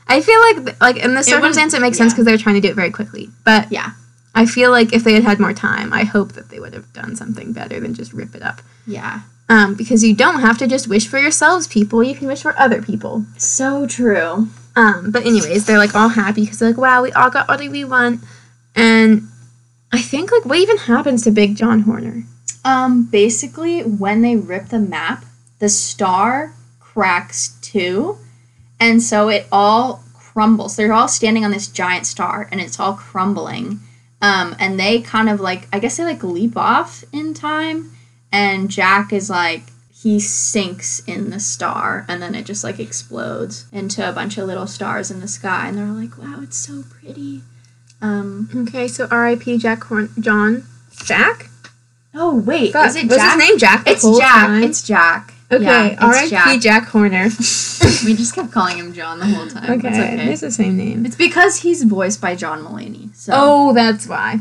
I feel like like in this circumstance it makes sense because they're trying to do it very quickly. But Yeah. I feel like if they had had more time, I hope that they would have done something better than just rip it up. Yeah. Um, because you don't have to just wish for yourselves, people. You can wish for other people. So true. Um, but anyways, they're like all happy because they're like, wow, we all got what we want. And I think like what even happens to Big John Horner? Um, basically, when they rip the map, the star cracks too, and so it all crumbles. They're all standing on this giant star, and it's all crumbling. Um, and they kind of like, I guess they like leap off in time, and Jack is like, he sinks in the star, and then it just like explodes into a bunch of little stars in the sky, and they're like, wow, it's so pretty. Um, Okay, so R.I.P. Jack Horn John Jack. oh wait, Fuck, is it was Jack? his name Jack? It's Jack. time? It's Jack. okay. Yeah, R.I.P. Jack. Jack. Horner. We just kept calling him John the whole time. okay, It's okay. it's the same name. It's because he's voiced by John Mulaney. So Oh, that's why.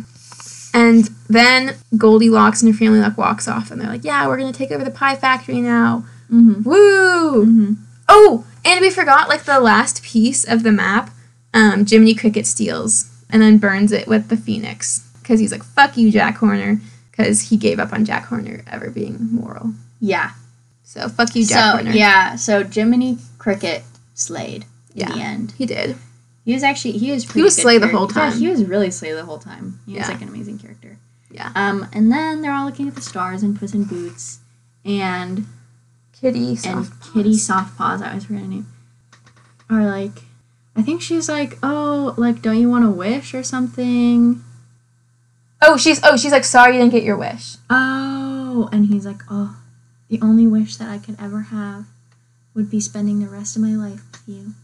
And then Goldilocks and her family like walks off, and they're like, "Yeah, we're gonna take over the pie factory now." Mhm. Woo! Mhm. Oh, and we forgot like the last piece of the map. Um, Jiminy Cricket steals and then burns it with the phoenix because he's like, "Fuck you, Jack Horner," because he gave up on Jack Horner ever being moral. yeah. So fuck you, Jack so Horner. yeah. So Jiminy Cricket slayed Yeah. in the end. he did. He was actually he was pretty was good slay the whole time. Yeah, he was really slay the whole time. He was like an amazing character. Yeah. Um, and then they're all looking at the stars and Puss in Boots, and Kitty, and soft Kitty paws. Soft Paws. I was forget her name. Or like, I think she's like, oh, like, don't you want a wish or something? Oh, she's oh she's like sorry you didn't get your wish. Oh, and he's like, oh, the only wish that I could ever have would be spending the rest of my life with you.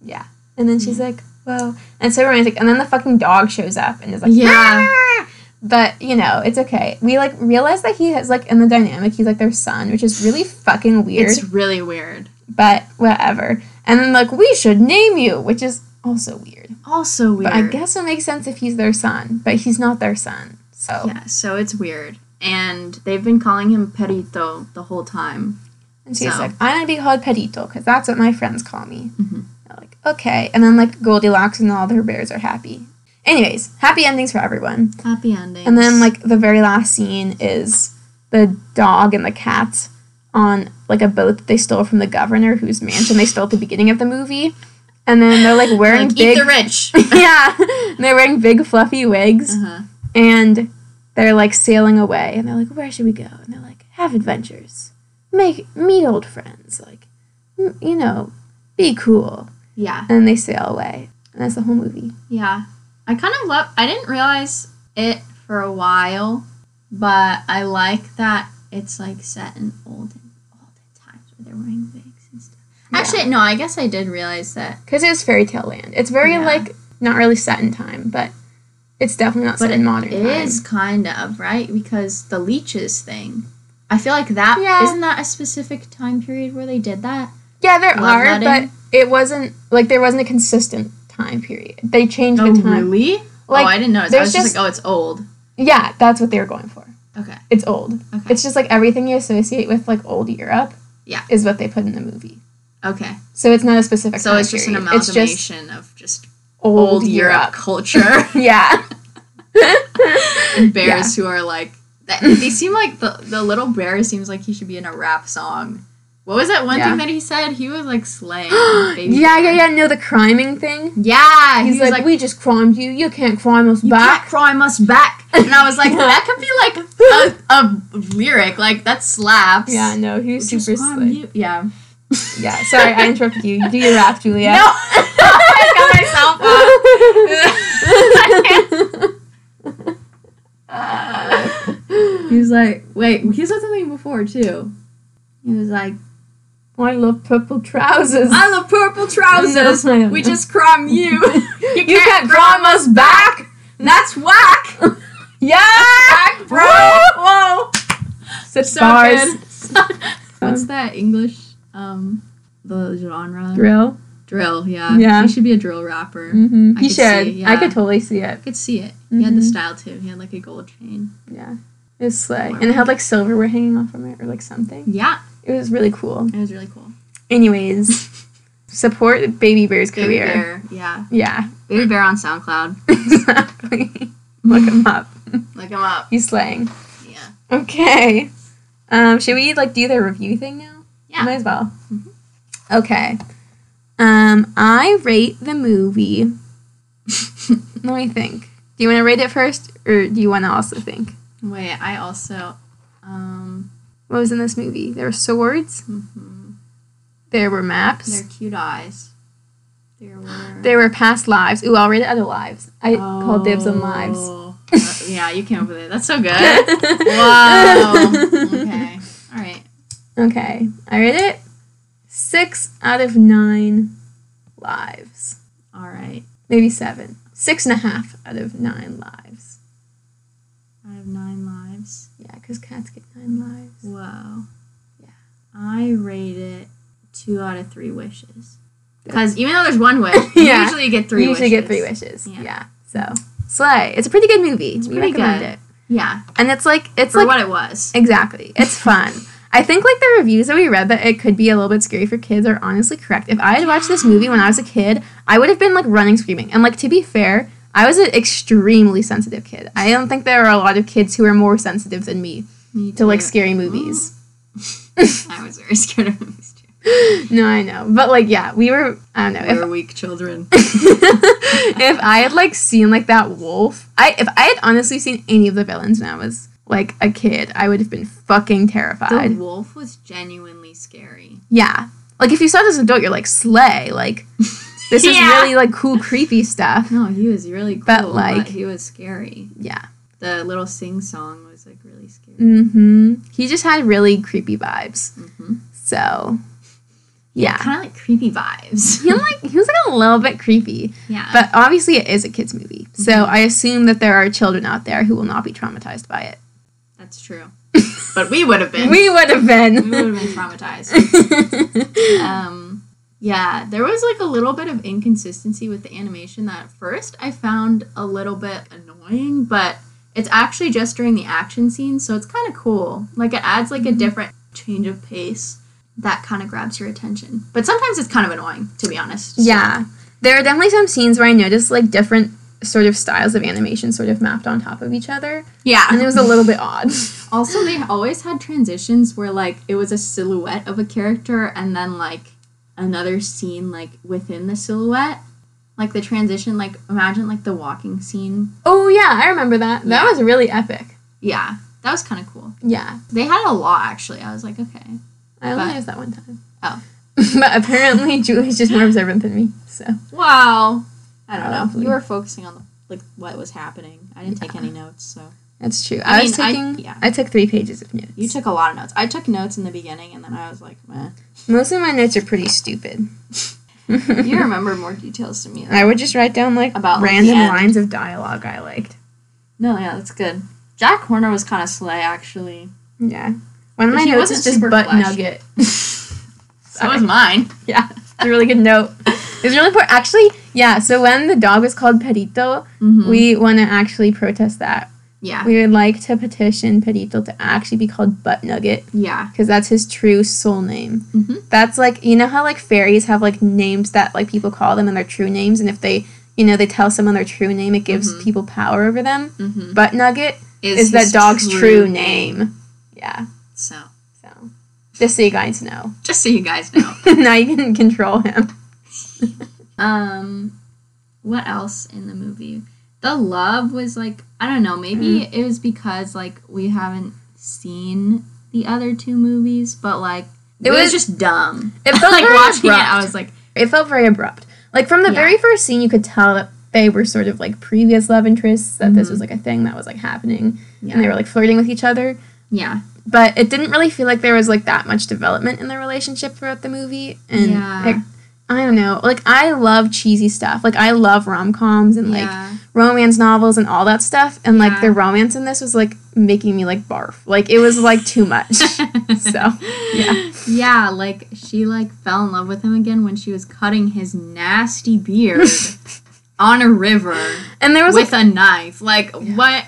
Yeah. And then she's like, well, and so romantic. And then the fucking dog shows up and is like, Yeah. "Meow." But you know, it's okay. We like realize that he has like in the dynamic, he's like their son, which is really fucking weird. It's really weird. but whatever. And then like we should name you, which is also weird. Also weird. But I guess it makes sense if he's their son, but he's not their son. So Yeah, so it's weird. And they've been calling him Perrito the whole time. and she's So. like, I'm gonna be called Perrito because that's what my friends call me. Mhm. Like, okay. And then like Goldilocks and all their bears are happy. Anyways, happy endings for everyone. Happy endings. And then like the very last scene is the dog and the cat on like a boat that they stole from the governor whose mansion they stole at the beginning of the movie. And then they're like wearing like, big eat the rich. Yeah. and they're wearing big fluffy wigs uh-huh. and they're like sailing away and they're like, Where should we go? And they're like, Have adventures. Make meet old friends. Like m- you know, be cool. Yeah. And they sail away. And that's the whole movie. Yeah. I kind of love I didn't realize it for a while, but I like that it's like set in olden olden times where they're wearing wigs and stuff. Yeah. Actually, no, I guess I did realize that. Because it was fairy tale land. It's very Yeah. like not really set in time, but it's definitely not But set in modern It time. is kind of, right? Because the leeches thing. I feel like that Yeah. not that a specific time period where they did that? Yeah, there Love are, but it wasn't like there wasn't a consistent time period. They changed the oh, time. Oh, really? Like, oh, I didn't know. I was just, just- like, oh, it's old. Yeah, that's what they were going for. Okay. It's old. Okay. It's just like everything you associate with like old Europe. Yeah. Is what they put in the movie. Okay. So it's not a specific. So it's just an. It's just amalgamation of just old, old Europe Europe. culture yeah. and bears who are like they seem like the the little bear seems like he should be in a rap song. What was that one Yeah. thing that he said? He was like slaying. Yeah, yeah, yeah. No, the criming thing. Yeah, He's he was like, like, we just crimed you. You can't crime us you back. can't crime us back. And I was like, that could be like a, a lyric. Like that slaps. Yeah, no, he was super you- Yeah. Yeah, sorry, I interrupted you. Do your rap, Julia. No, I got myself up. He was like, wait, he said something before too. He was like, I love purple trousers. I love purple trousers. No. We just crime you. You, You can't crime us back. That's whack. Yeah, Whack, bro. Whoa. Such So bars. good. What's that English? Um, the genre. Drill. Drill. Yeah. Yeah. He should be a drill rapper. Mm-hmm. I He could should. see, I could totally see it. I could see it. He had the Mhm. style too. He had like a gold chain. Yeah. It was slay. And it had like silverware hanging off from it or like something. Yeah, It was really cool. it was really cool. Anyways, support Baby Bear's Baby career. Bear. Yeah. Yeah, Baby Bear on SoundCloud. exactly. Look him up. Look him up. He's slaying. Yeah. Okay. Um, should we like do the review thing now? Yeah. Might as well. Mhm. Okay. Um, I rate the movie. Let me think. Do you want to rate it first, or do you want to also think? Wait, I also. Um. What was in this movie? There were swords. mhm. There were maps. Their cute eyes. There were. There were past lives. Ooh, I'll it out of lives. I called dibs on lives. Oh. Uh, yeah, you came up with it. That's so good. wow. Okay. All right. Okay. I read it six out of nine lives. All right. Maybe seven. Six and a half out of nine lives. I have nine lives. Yeah, because cats get nine lives. Whoa. Yeah. I rate it two out of three wishes. Because even though there's one wish, you Yeah. usually get three you usually wishes. get three wishes. Yeah. Yeah. So slay. It's a pretty good movie. It's we pretty recommend good. it. Yeah. And it's like it's For like what it was. exactly. It's fun. I think like the reviews that we read that it could be a little bit scary for kids are honestly correct. If I had watched this movie when I was a kid, I would have been like running screaming. And like to be fair, I was an extremely sensitive kid. I don't think there are a lot of kids who are more sensitive than me Me to like scary movies. I was very scared of movies too. no, I know. But like yeah, we were I don't know. We If were weak children. if I had like seen like that wolf, I if I had honestly seen any of the villains when I was like a kid, I would have been fucking terrified. the wolf was genuinely scary. Yeah. Like if you saw this adult, you're like slay. Like this is really like cool, creepy stuff. No, he was really cool, But, but, like- he was scary. Yeah. The little sing song was like really scary. Mm-hmm. He just had really creepy vibes. Mm-hmm. So yeah. Kind of like creepy vibes. He was like he was like a little bit creepy. yeah. But obviously it is a kids movie. So I assume that there are children out there who will not be traumatized by it. That's true. But we would have been. we would have been. we would have been traumatized. um, yeah, there was like a little bit of inconsistency with the animation that at first I found a little bit annoying, but it's actually just during the action scenes, so it's kind of cool. Like it adds like a mm-hmm. different change of pace that kind of grabs your attention. But sometimes it's kind of annoying, to be honest. So- Yeah. There are definitely some scenes where I noticed like different sort of styles of animation sort of mapped on top of each other. Yeah. And it was a little bit odd. Also, they always had transitions where like it was a silhouette of a character and then like another scene like within the silhouette. Like the transition, like imagine like the walking scene. Oh yeah, I remember that. That Yeah. was really epic. Yeah, that was kind of cool. Yeah. They had a lot actually. I was like, okay. I only But- used that one time. Oh. but apparently Julie's just more observant than me. So Wow. I don't know. Hopefully. You were focusing on the like what was happening. I didn't take any notes, so that's true. I I, was mean, I- taking I, yeah. took three pages of notes. you took a lot of notes. I took notes in the beginning, and then I was like, meh. Most of my notes are pretty stupid. You remember more details to me. I would just write down like About, random lines of dialogue I liked. No, yeah, that's good. Jack Horner was kind of slay actually. Yeah. One of my notes is just butt flashy. nugget. So was mine. Yeah, it's a really good note. It was really important. Actually, yeah. So when the dog was called Perrito, Mhm. we want to actually protest that. Yeah, We would like to petition Perrito to actually be called Butt Nugget yeah. because that's his true soul name. Mhm. That's like you know how like fairies have like names that like people call them and their true names, and if they you know they tell someone their true name, it gives Mhm. people power over them. Mm-hmm. Butt Nugget is that dog's true name. Yeah. So, So just so you guys know. just so you guys know. now you can control him. Um, what else in the movie? The love was like I don't know. Maybe it was because like we haven't seen the other two movies, but like it, It was, was- just dumb. It felt like very watching it, I abrupt. was like, It felt very abrupt. Like from the Yeah. very first scene, you could tell that they were sort of like previous love interests. That this Mhm. was like a thing that was like happening, yeah, and they were like flirting with each other. yeah, But it didn't really feel like there was like that much development in their relationship throughout the movie. And Yeah. it- I don't know. Like I love cheesy stuff. Like I love rom coms and like yeah. romance novels and all that stuff. And like the romance in this was like making me like barf. Like it was like too much. so yeah. yeah, like she like fell in love with him again when she was cutting his nasty beard on a river And there was with like a knife. Like what?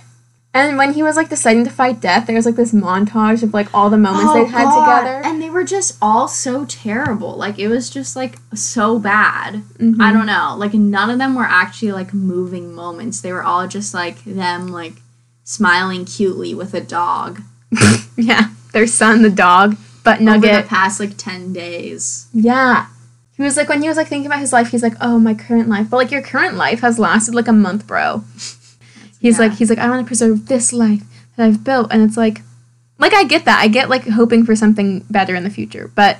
And when he was like deciding to fight death, there was like this montage of like all the moments Oh, they'd had God. together. and they were just all so terrible. Like it was just like so bad. Mhm. I don't know. Like none of them were actually like moving moments. They were all just like them like smiling cutely with a dog Yeah. Their son, the dog, over nugget. the past like ten days. Yeah. He was like when he was like thinking about his life, he's like, "Oh, my current life." But like your current life has lasted like a month, bro. He's Yeah. like he's like, "I want to preserve this life that I've built." And it's like like I get that. I get like hoping for something better in the future, but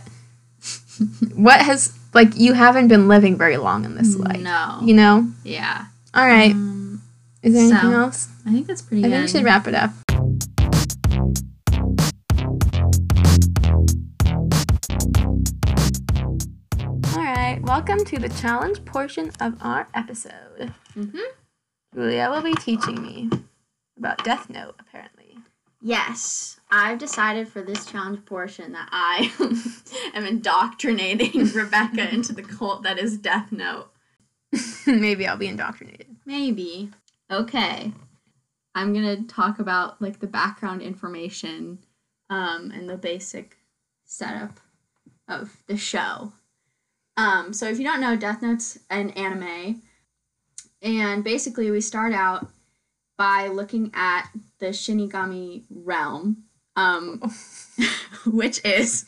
what has like you haven't been living very long in this life. No. You know? Yeah. All right. Um, Is there anything so- else? I think that's pretty good. I good. think we should wrap it up. All right, welcome to the challenge portion of our episode. Mhm. Julia will be teaching me about Death Note, apparently. Yes, I've decided for this challenge portion that I am indoctrinating Rebecca into the cult that is Death Note. Maybe I'll be indoctrinated. Maybe. Okay. I'm gonna talk about like the background information um, and the basic setup of the show. Um, so if you don't know, Death Note's an anime, and basically we start out by looking at the Shinigami realm, um, which is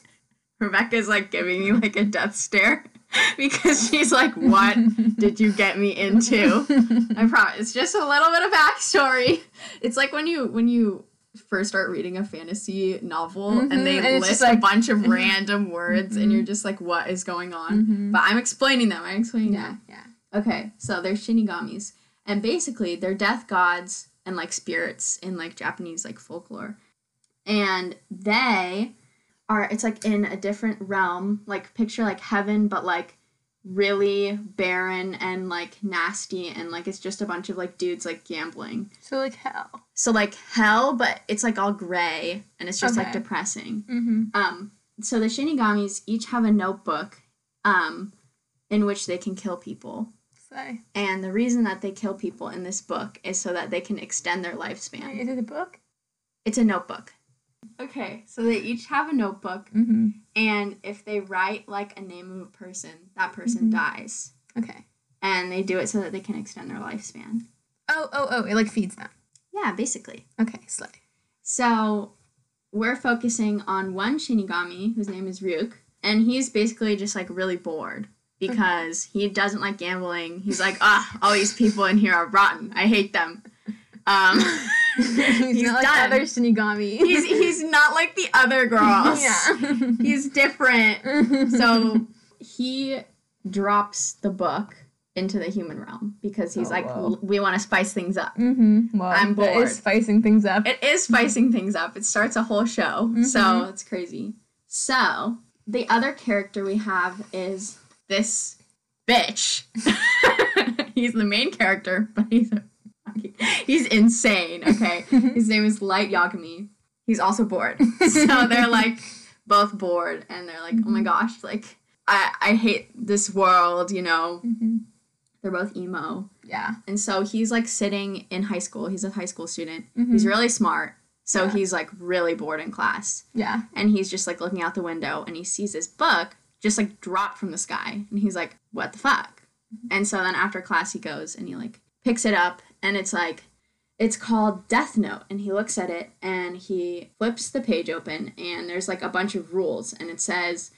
Rebecca's like giving me like a death stare because she's like, "What did you get me into?" I promise. It's just a little bit of backstory. It's like when you when you first start reading a fantasy novel Mhm, and they and list like- a bunch of random words and you're just like, what is going on? Mhm. But I'm explaining them. I'm explaining Yeah, them. yeah. Okay, so they're shinigamis, and basically they're death gods and like spirits in like Japanese like folklore, and they are. It's like in a different realm, like picture like heaven, but like really barren and like nasty, and like it's just a bunch of like dudes like gambling. So like hell. So like hell, but it's like all gray and it's just like depressing. Mm-hmm. Um, so the Shinigamis each have a notebook, um, in which they can kill people. And the reason that they kill people in this book is so that they can extend their lifespan. Is it a book? It's a notebook. Okay, so they each have a notebook, Mm-hmm. and if they write like a name of a person, that person Mhm. dies. Okay. And they do it so that they can extend their lifespan. Oh, oh, oh! It like feeds them. Yeah, basically. Okay, slay. So we're focusing on one Shinigami whose name is Ryuk, and he's basically just like really bored because he doesn't like gambling. He's like, ah, all these people in here are rotten. I hate them. Um, he's, not like done. other Shinigami. he's he's not like the other girls. yeah. he's different. So he drops the book into the human realm because he's Oh, like, wow. We want to spice things up. Mm-hmm. Well, I'm bored. is spicing things up. It is spicing things up. It starts a whole show. So Mhm. it's crazy. So the other character we have is this bitch. he's the main character, but he's a, he's insane. Okay, his name is Light Yagami. He's also bored. so they're like both bored, and they're like, oh my gosh, like I I hate this world. You know, Mhm. they're both emo. Yeah. And so he's like sitting in high school. He's a high school student. Mhm. He's really smart. So Yeah. he's like really bored in class. Yeah. And he's just like looking out the window and he sees this book just like drop from the sky. And he's like, what the fuck? And so then after class, he goes and he like picks it up and it's like it's called Death Note, and he looks at it and he flips the page open, and there's like a bunch of rules, and it says,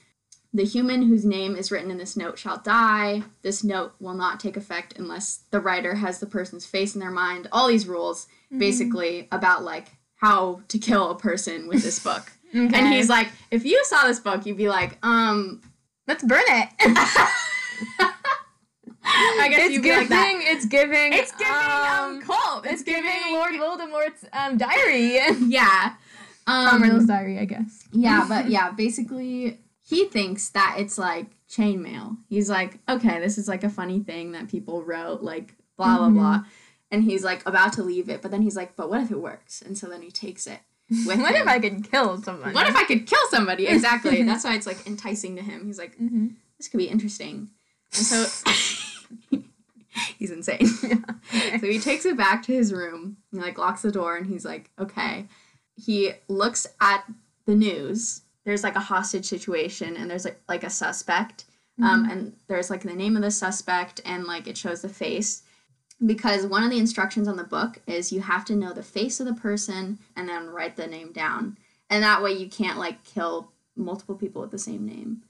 the human whose name is written in this note shall die. This note will not take effect unless the writer has the person's face in their mind. All these rules, basically, about like how to kill a person with this book. And he's like, if you saw this book, you'd be like, um, let's burn it. I guess it's you'd giving. be like that. It's giving. It's giving um, cult. It's giving Lord Voldemort's um diary. Yeah. Tom Riddle's Um, diary, I guess. yeah, but yeah, basically, he thinks that it's like chainmail. He's like, okay, this is like a funny thing that people wrote, like blah blah Mhm. blah, and he's like about to leave it, but then he's like, but what if it works? And so then he takes it. With What him. if I could kill someone? What if I could kill somebody? Exactly. That's why it's like enticing to him. He's like, hmm this could be interesting. And so he's insane. so he takes it back to his room. He like locks the door and he's like, okay. He looks at the news. There's like a hostage situation and there's like like a suspect. Um, and there's like the name of the suspect and like it shows the face. Because one of the instructions on the book is you have to know the face of the person and then write the name down. And that way you can't like kill multiple people with the same name.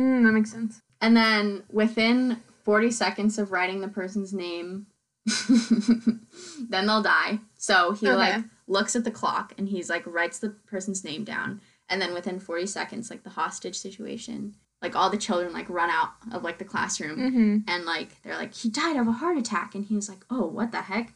Mm, that makes sense. And then within 40 seconds of writing the person's name, then they'll die. So he Okay. like looks at the clock and he's like writes the person's name down. And then within 40 seconds, like the hostage situation, like all the children like run out of like the classroom Mm-hmm. and like they're like, he died of a heart attack. And he was like, oh, what the heck?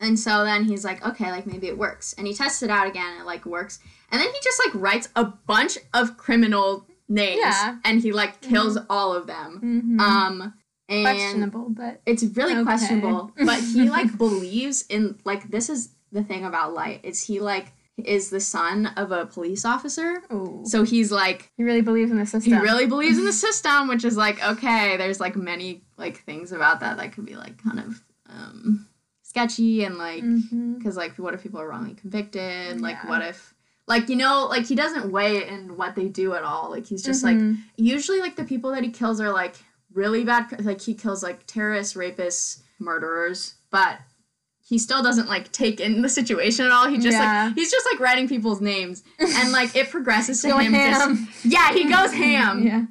And so then he's like, okay, like maybe it works. And he tests it out again and it like works. And then he just like writes a bunch of criminal names Yeah. and he like kills all of them. Mm-hmm. Um and Questionable, but it's really Okay. questionable, but he like believes in like this is the thing about light is he like is the son of a police officer. oh, So he's like he really believes in the system. he really believes in the system, which is like okay. There's like many like things about that that could be like kind of um, sketchy and like Mm-hmm. because like what if people are wrongly convicted? Like Yeah. what if like you know like he doesn't weigh in what they do at all. Like he's just Mm-hmm. like usually like the people that he kills are like really bad. Like he kills like terrorists, rapists, murderers, but. He still doesn't like take in the situation at all. He just Yeah. like he's just like writing people's names, and like it progresses to him. just- ham. yeah, he goes ham. yeah.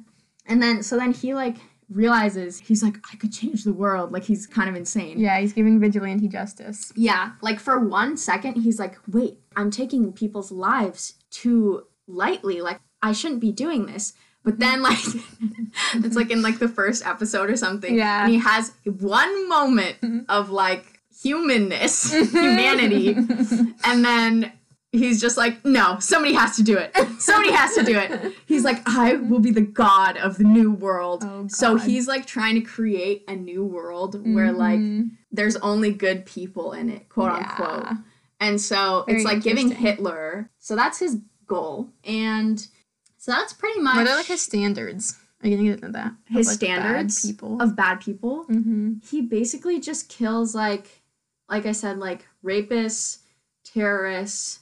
And then so then he like realizes he's like I could change the world. Like he's kind of insane. Yeah, he's giving vigilante justice. Yeah, like for one second he's like, "Wait, I'm taking people's lives too lightly. Like I shouldn't be doing this." But then like it's like in like the first episode or something. Yeah. And he has one moment mm-hmm. of like humanness, humanity. And then he's just like, no, somebody has to do it. Somebody has to do it. He's like, I will be the god of the new world. Oh, so he's like trying to create a new world where like there's only good people in it, quote Yeah. unquote. And so Very it's like giving. Hitler. So that's his goal. And so that's pretty much What are like his standards? Are you gonna get into that? Of, his like, bad standards people. of bad people mm-hmm. he basically just kills like like i said like rapists terrorists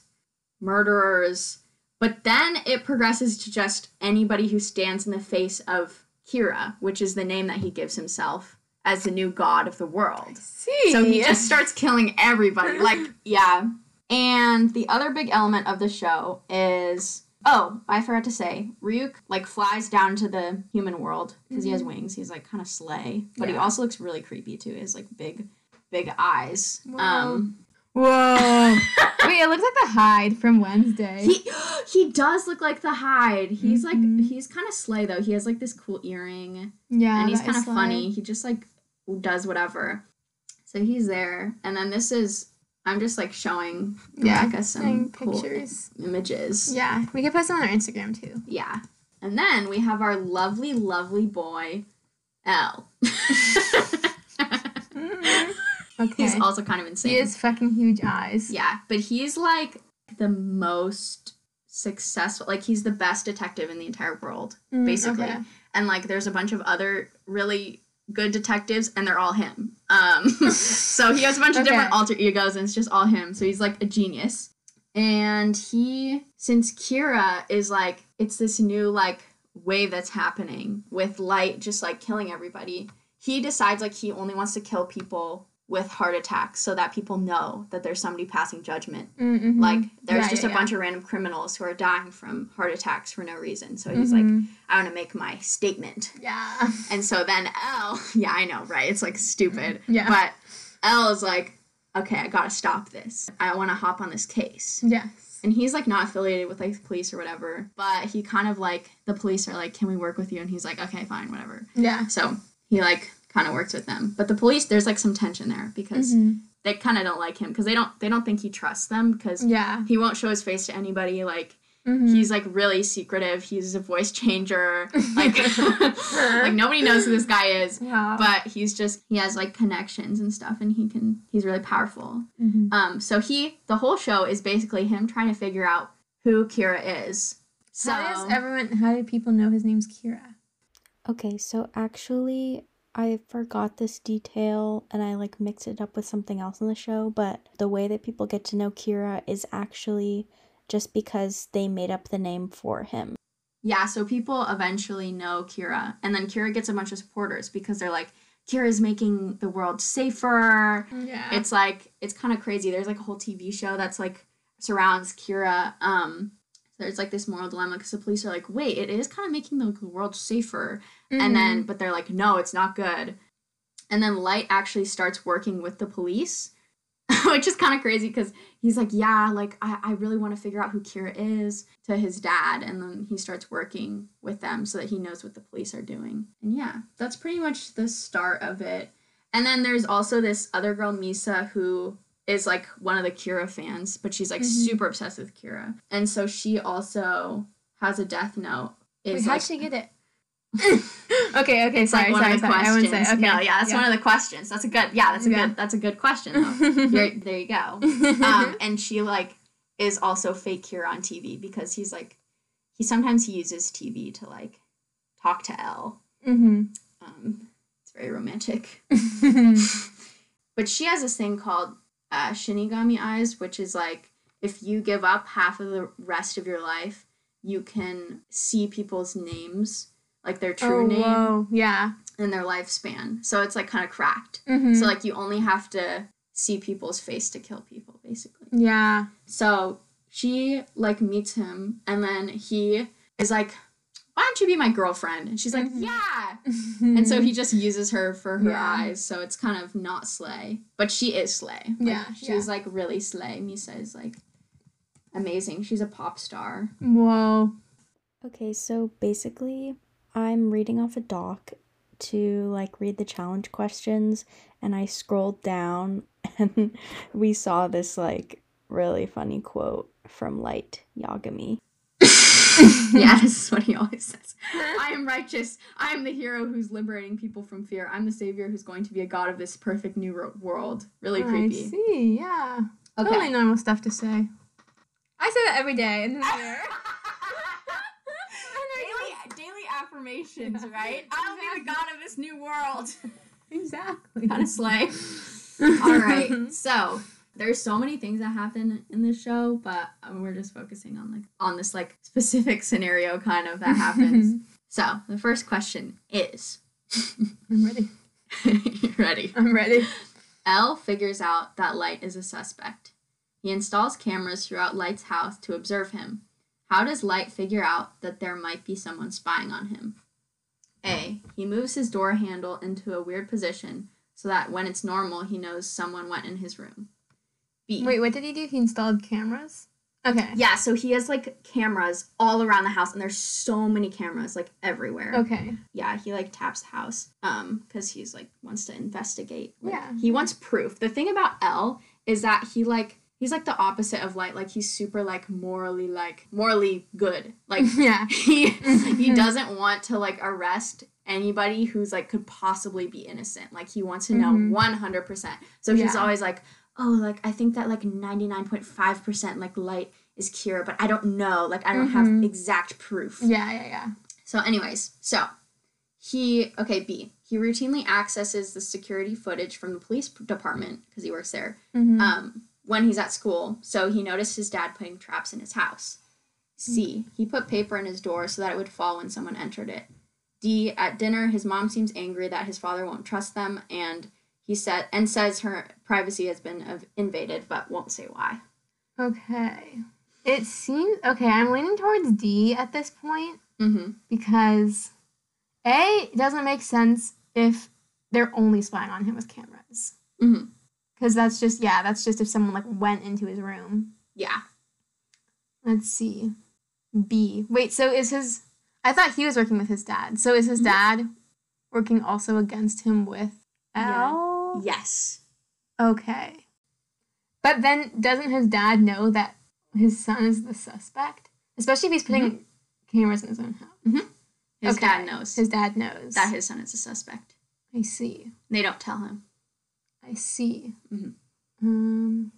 murderers. But then it progresses to just anybody who stands in the face of kira which is the name that he gives himself as the new god of the world. See. so he just starts killing everybody like yeah. And the other big element of the show is oh i forgot to say ryuk like flies down to the human world because he has mm-hmm. wings. He's like kind of slay but he also looks really creepy too. He has like big big eyes um Whoa. Wait, it looks like the Hyde from Wednesday. he he does look like the Hyde he's Mhm. like he's kind of slay though he has like this cool earring yeah, and he's kind of funny. He just like does whatever. So he's there, and then this is I'm just like showing Yeah, Rebecca some cool pictures. images. Yeah, we could post them on our Instagram too. Yeah. And then we have our lovely, lovely boy, L. Okay. he's also kind of insane. he has fucking huge eyes. Yeah, but he's like the most successful. Like he's the best detective in the entire world, Mm, basically. okay. And like there's a bunch of other really good detectives, and they're all him. Um, so he has a bunch of different alter egos, and it's just all him. So he's like a genius. And he, since Kira is like, it's this new like wave that's happening with light just like killing everybody. He decides like he only wants to kill people with heart attacks so that people know that there's somebody passing judgment. Mm-hmm. Like there's Yeah, just a yeah. bunch of random criminals who are dying from heart attacks for no reason. So he's Mhm. like, I want to make my statement. Yeah. And so then L, yeah, I know, right? It's like stupid. Yeah. But L is like, okay, I gotta stop this. I want to hop on this case. Yes. And he's like not affiliated with like the police or whatever, but he kind of like the police are like, can we work with you? And he's like, okay, fine, whatever. Yeah. So he like kind of works with them, but the police there's like some tension there because Mhm. they kind of don't like him because they don't they don't think he trusts them because Yeah. he won't show his face to anybody like Mhm. he's like really secretive he's a voice changer like like nobody knows who this guy is Wow. but he's just he has like connections and stuff and he can he's really powerful Mhm. um so he the whole show is basically him trying to figure out who kira is so how does everyone? How do people know his name's Kira? Okay, so actually, I forgot this detail and I like mixed it up with something else in the show, but the way that people get to know Kira is actually just because they made up the name for him. yeah so people eventually know kira and then kira gets a bunch of supporters because they're like kira's making the world safer Yeah. it's like it's kind of crazy there's like a whole tv show that's like surrounds kira um there's like this moral dilemma because the police are like wait it is kind of making the world safer and then but they're like no it's not good. And then light actually starts working with the police which is kind of crazy because he's like yeah like i, I really want to figure out who kira is to his dad. And then he starts working with them so that he knows what the police are doing. And yeah that's pretty much the start of it. And then there's also this other girl misa who is like one of the kira fans but she's like Mhm. super obsessed with kira. And so she also has a death note. Wait, is how'd she get it? okay. Okay. sorry. like sorry. of the sorry. I wouldn't say. Okay. No, yeah, that's one of the questions. That's a good. Yeah, that's a Yeah. good. That's a good question there you go. Um, and she like is also fake here on TV because he's like, he sometimes he uses TV to like talk to L. mm-hmm. Um, it's very romantic. But she has this thing called uh, Shinigami eyes, which is like if you give up half of the rest of your life, you can see people's names, like their true oh, name whoa. Yeah. and their lifespan. So it's like kind of cracked. Mm-hmm. So like you only have to see people's face to kill people, basically. yeah. So she like meets him, and then he is like, "Why don't you be my girlfriend?" And she's like, Mhm. "Yeah." And so he just uses her for her Yeah. eyes. So it's kind of not slay, but she is slay. Like, Yeah, she's like really slay. Misa is like amazing. She's a pop star. Whoa. Okay, so basically, I'm reading off a doc to like read the challenge questions, and I scrolled down and we saw this like really funny quote from Light Yagami. yeah, this is what he always says. I am righteous. I am the hero who's liberating people from fear. I'm the savior who's going to be a god of this perfect new ro- world. Really I creepy. see. Yeah. Okay. Totally normal stuff to say. I say that every day in the mirror. Affirmations, Yeah. right? I'll be the god of this new world. exactly. kind of slay. All right, so there's so many things that happen in this show, but um, we're just focusing on like on this like specific scenario kind of that happens. so the first question is, I'm ready. you ready? I'm ready. L figures out that Light is a suspect. He installs cameras throughout Light's house to observe him. How does Light figure out that there might be someone spying on him? A. He moves his door handle into a weird position so that when it's normal, he knows someone went in his room. B. Wait, what did he do? He installed cameras? Okay. Yeah, so he has like cameras all around the house, and there's so many cameras like everywhere. Okay. yeah he like taps the house um because he's like wants to investigate Like, Yeah. he wants proof the thing about l is that he like he's like the opposite of light like he's super like morally like morally good like Yeah. he he doesn't want to like arrest anybody who's like could possibly be innocent like he wants to know Mhm. 100% so he's Yeah. always like oh like i think that like 99.5% like light is kira but i don't know like i don't Mhm. have exact proof Yeah, yeah, yeah. so, anyways, so he okay B. He routinely accesses the security footage from the police department because he works there. Mhm. Um, when he's at school, so he noticed his dad putting traps in his house. C. He put paper in his door so that it would fall when someone entered it. D. At dinner, his mom seems angry that his father won't trust them, and He said and says her privacy has been invaded, but won't say why. Okay. It seems okay. I'm leaning towards D at this point Mm-hmm. because A it doesn't make sense if they're only spying on him with cameras. Mm-hmm. Because that's just yeah, that's just if someone like went into his room. Yeah. Let's see. B. Wait, so is his I thought he was working with his dad. So is his dad working also against him with Yeah. L? Yes. Okay. But then doesn't his dad know that his son is the suspect? Especially if he's putting mm-hmm. cameras in his own house. Mm-hmm. His Okay. dad knows His dad knows. that his son is a suspect. I see. They don't tell him. I see. Mhm. Um.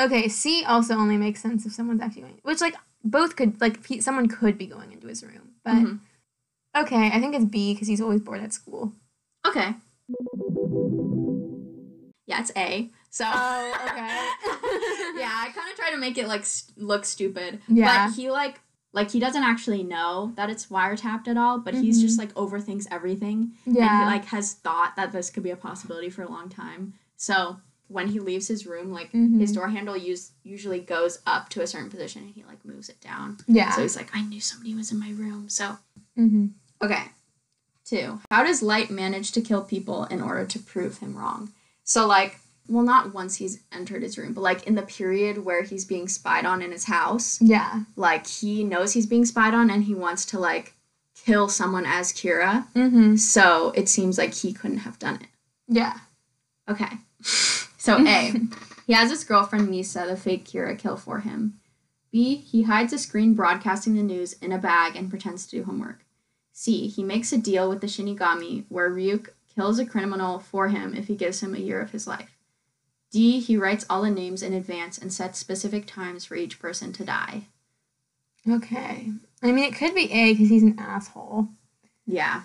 Okay. C also only makes sense if someone's actually going, which like both could like he, someone could be going into his room, but Mhm. okay. I think it's B because he's always bored at school. Okay. Yeah, it's A. So. Oh, okay. yeah, I kind of try to make it like st- look stupid. Yeah. But he like like he doesn't actually know that it's wiretapped at all, but he's Mhm. just like overthinks everything. And Yeah. he like has thought that this could be a possibility for a long time. So when he leaves his room, like Mhm. his door handle use usually goes up to a certain position and he like moves it down. yeah. So he's like, I knew somebody was in my room. So mm-hmm. Okay. Two. How does Light manage to kill people in order to prove him wrong? So, like, well, not once he's entered his room, but like in the period where he's being spied on in his house, Yeah. like he knows he's being spied on and he wants to like kill someone as Kira. Mm-hmm. So it seems like he couldn't have done it. Yeah. Okay. So A, he has his girlfriend Misa, the fake Kira, kill for him. B, he hides a screen broadcasting the news in a bag and pretends to do homework. C, he makes a deal with the Shinigami where Ryuk kills a criminal for him if he gives him a year of his life. D, he writes all the names in advance and sets specific times for each person to die. Okay. I mean, it could be A because he's an asshole. Yeah.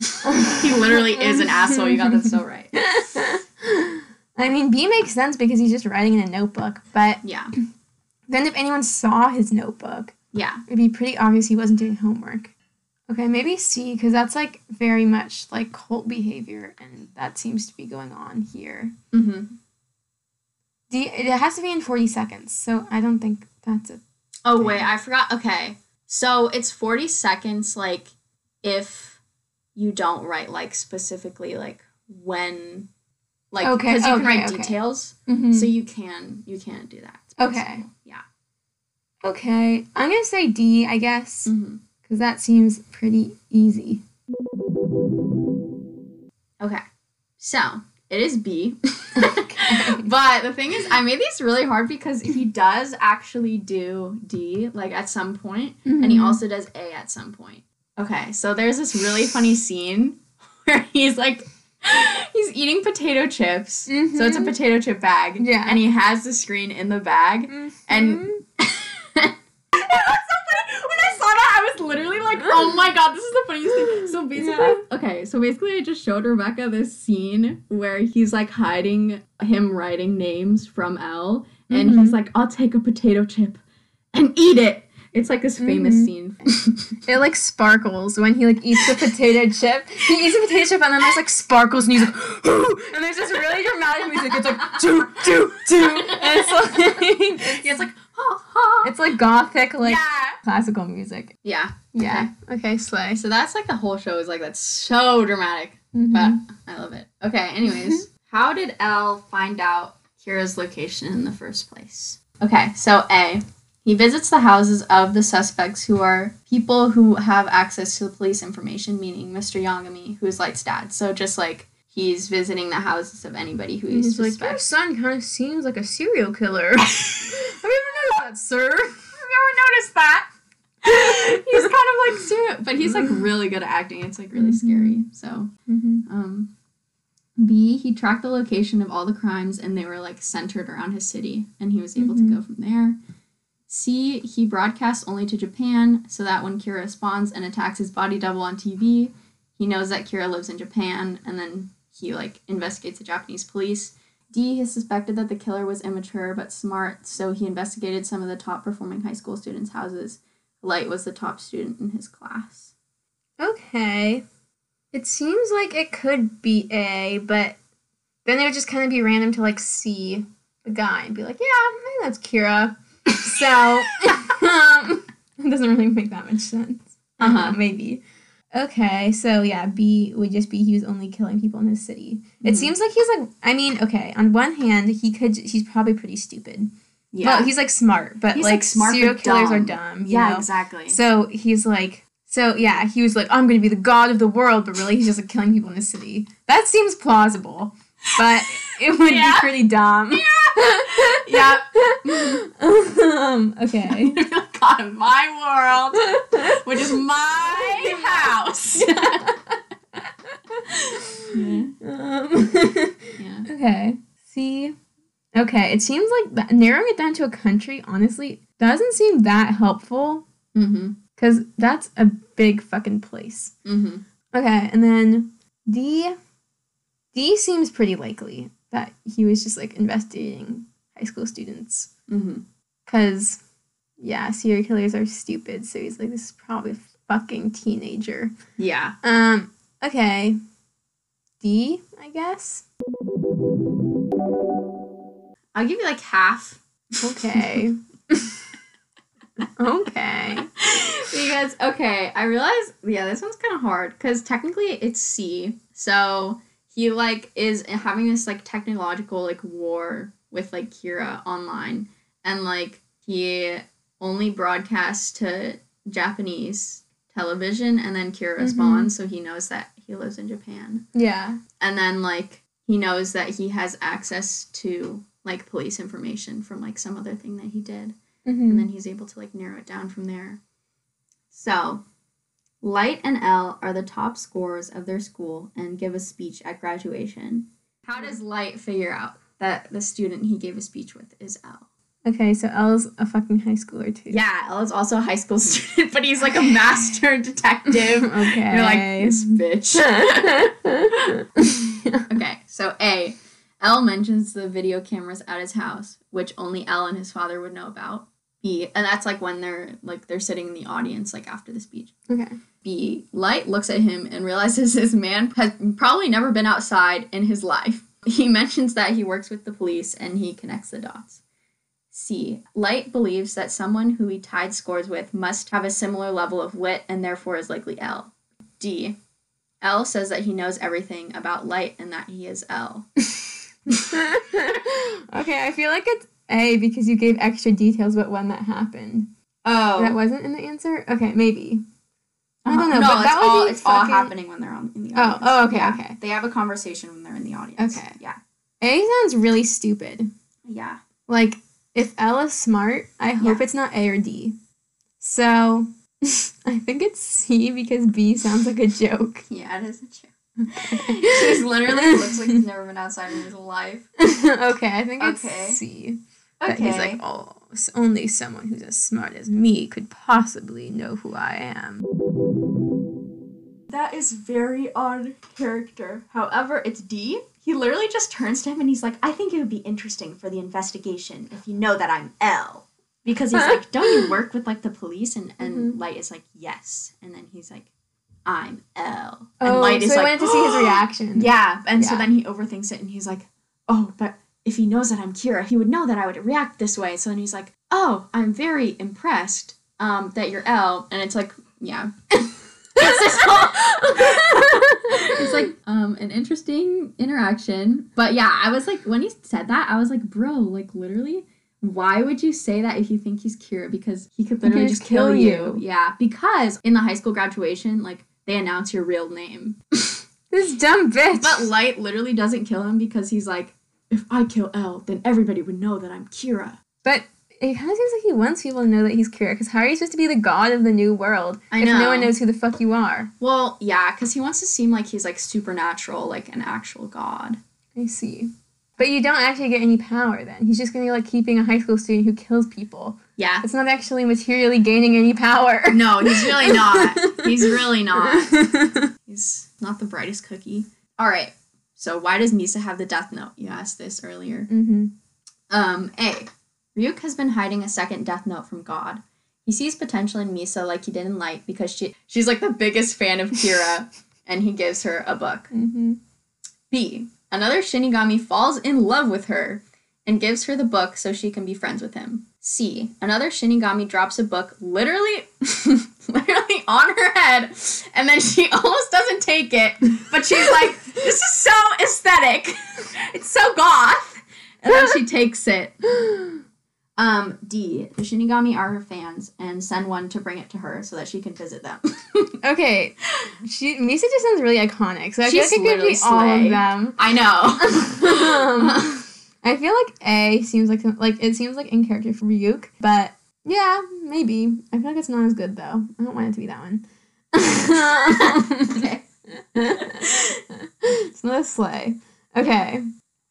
he literally is an asshole. You got that so right. I mean, B makes sense because he's just writing in a notebook. But Yeah. then, if anyone saw his notebook, Yeah. it'd be pretty obvious he wasn't doing homework. Okay, maybe C because that's like very much like cult behavior, and that seems to be going on here. Mm-hmm. D, it has to be in forty seconds, so I don't think that's it. Oh wait, I forgot. Okay, so it's forty seconds. Like, if you don't write like specifically like when, like Okay, because you can write okay. details, Mm-hmm. so you can you can do that. Okay. Yeah. okay, I'm gonna say D, I guess, Mm-hmm. because that seems pretty easy. Okay, so it is B. but the thing is, I made these really hard because he does actually do D like at some point, and he Mhm. also does A at some point. Okay, so there's this really funny scene where he's like, he's eating potato chips. So it's a Mhm. potato chip bag. Yeah. And he has the screen in the bag. And like, oh my god, this is the funniest thing. So basically, okay, so basically, I just showed Rebecca this scene where he's like hiding him writing names from L. And Mhm. he's like, I'll take a potato chip and eat it. It's like this famous Mhm. scene. It like sparkles when he like eats the potato chip. He eats a potato chip and then there's like sparkles and he's like, and there's this really dramatic music. It's like choo choo choo, and it's like it's like. it's like gothic like yeah. classical music. Yeah. Yeah. Okay, slay. So that's like the whole show is like that's so dramatic, Mhm. but I love it. Okay, anyways, how did L find out Kira's location in the first place? Okay, so A, he visits the houses of the suspects who are people who have access to the police information, meaning Mr. Yagami, who is Light's dad. So just like he's visiting the houses of anybody who he He's like, your son kind of seems like a serial killer. Have you ever noticed that, sir? Have you ever noticed that? he's kind of like serial, but he's like really good at acting. It's like really scary. So Mm-hmm. Um, B, he tracked the location of all the crimes and they were like centered around his city and he was able to go from there. C, he broadcasts only to Japan so that when Kira spawns and attacks his body double on TV, he knows that Kira lives in Japan and then he like investigates the Japanese police. D, has suspected that the killer was immature but smart, so he investigated some of the top performing high school students' houses. Light was the top student in his class. Okay. It seems like it could be A, but then it would just kind of be random to like see the guy and be like, yeah, I think that's Kira. so um, it doesn't really make that much sense. Uh-huh, maybe. Okay, so yeah, B would just be he was only killing people in his city. It Mhm. seems like he's like I mean, okay, on one hand, he could he's probably pretty stupid. Yeah. Well, he's like smart, but He's, like, like, smart, serial killers are dumb. dumb. you yeah, know? exactly. So he's like, so yeah, he was like, I'm gonna be the god of the world, but really he's just like killing people in the city. That seems plausible, but it would Yeah. be pretty dumb. Yeah. um, okay. God of my world, which is my house. Um, yeah. okay. See. Okay, it seems like that, narrowing it down to a country honestly doesn't seem that helpful Mm-hmm. because that's a big fucking place. Mm-hmm. Okay, and then D D seems pretty likely that he was just like investigating high school students. Mm-hmm. Cause yeah, serial killers are stupid, so he's like, this is probably a fucking teenager. Yeah. Um, okay. D, I guess. I'll give you like half. Okay. okay. because okay, I realize yeah, this one's kind of hard because technically it's C. So he like is having this like technological like war with like Kira online, and like he only broadcasts to Japanese television, and then Kira Mhm. responds, so he knows that he lives in Japan, Yeah. and then like he knows that he has access to like police information from like some other thing that he did Mm-hmm. and then he's able to like narrow it down from there. So, Light and L are the top scorers of their school and give a speech at graduation. How does Light figure out that the student he gave a speech with is L? Okay, so L's a fucking high schooler too. Yeah, L is also a high school student, but he's like a master detective. okay. You're like this bitch. okay, so A. L mentions the video cameras at his house, which only L and his father would know about. B, and that's like when they're like they're sitting in the audience like after the speech. okay. B, Light looks at him and realizes this man has probably never been outside in his life. He mentions that he works with the police and he connects the dots. C, Light believes that someone who he tied scores with must have a similar level of wit and therefore is likely L. D, L says that he knows everything about Light and that he is L. okay, I feel like it's A because you gave extra details about when that happened. Oh, That wasn't in the answer? Okay, maybe. I don't know, No, but it's all it's all happening when they're on in the Oh, oh audience. oh, okay, Yeah. okay. They have a conversation when they're in the audience. Okay. Yeah. A sounds really stupid. Yeah. Like, if L is smart, I hope Yeah. it's not A or D. So, I think it's C because B sounds like a joke. Yeah, it is a joke. He's literally looks like he's never been outside in his life. okay, I think it's Okay. C. But he's like, oh, only someone who's as smart as me could possibly know who I am. That is very odd character. However, it's D. He literally just turns to him and he's like, I think it would be interesting for the investigation if you know that I'm L. Because he's like, Don't you work with like the police? And and Light is like, Yes. And then he's like, I'm L. And Oh, Light so is like, wanted to see his reaction. Yeah, and so then he overthinks it and he's like, oh, but if he knows that I'm Kira, he would know that I would react this way. So then he's like, oh, I'm very impressed um, that you're L. And it's like, yeah. it's this whole. it's like um, an interesting interaction. But yeah, I was like, when he said that, I was like, bro, like literally. Why would you say that if you think he's Kira? Because he could literally just just kill, kill you. you. Yeah, because in the high school graduation, like they announce your real name. This dumb bitch. But Light literally doesn't kill him because he's like, if I kill L, then everybody would know that I'm Kira. But it kind of seems like he wants people to know that he's Kira, because how are you supposed to be the god of the new world I if no one knows who the fuck you are? Well, yeah, because he wants to seem like he's like supernatural, like an actual god. I see. But you don't actually get any power then. He's just gonna be like keeping a high school student who kills people. Yeah. It's not actually materially gaining any power. No, he's really not. he's really not. He's not the brightest cookie. All right. So why does Misa have the death note? You asked this earlier. mm-hmm. Um, A. Ryuk has been hiding a second death note from God. He sees potential in Misa like he did in Light because she she's like the biggest fan of Kira and he gives her a book. Mm-hmm. B. Another Shinigami falls in love with her and gives her the book so she can be friends with him. C. Another Shinigami drops a book literally literally on her head and then she almost doesn't take it, but she's like, this is so aesthetic. It's so goth. And then she takes it. Um, D. The Shinigami are her fans and send one to bring it to her so that she can visit them. Okay, she Misa just sounds really iconic, so I She's feel like it could be all of them. I know. Um, I feel like A seems like like it seems like in character for Ryuk, but yeah, maybe. I feel like it's not as good though. I don't want it to be that one. okay. it's not a slay. Okay.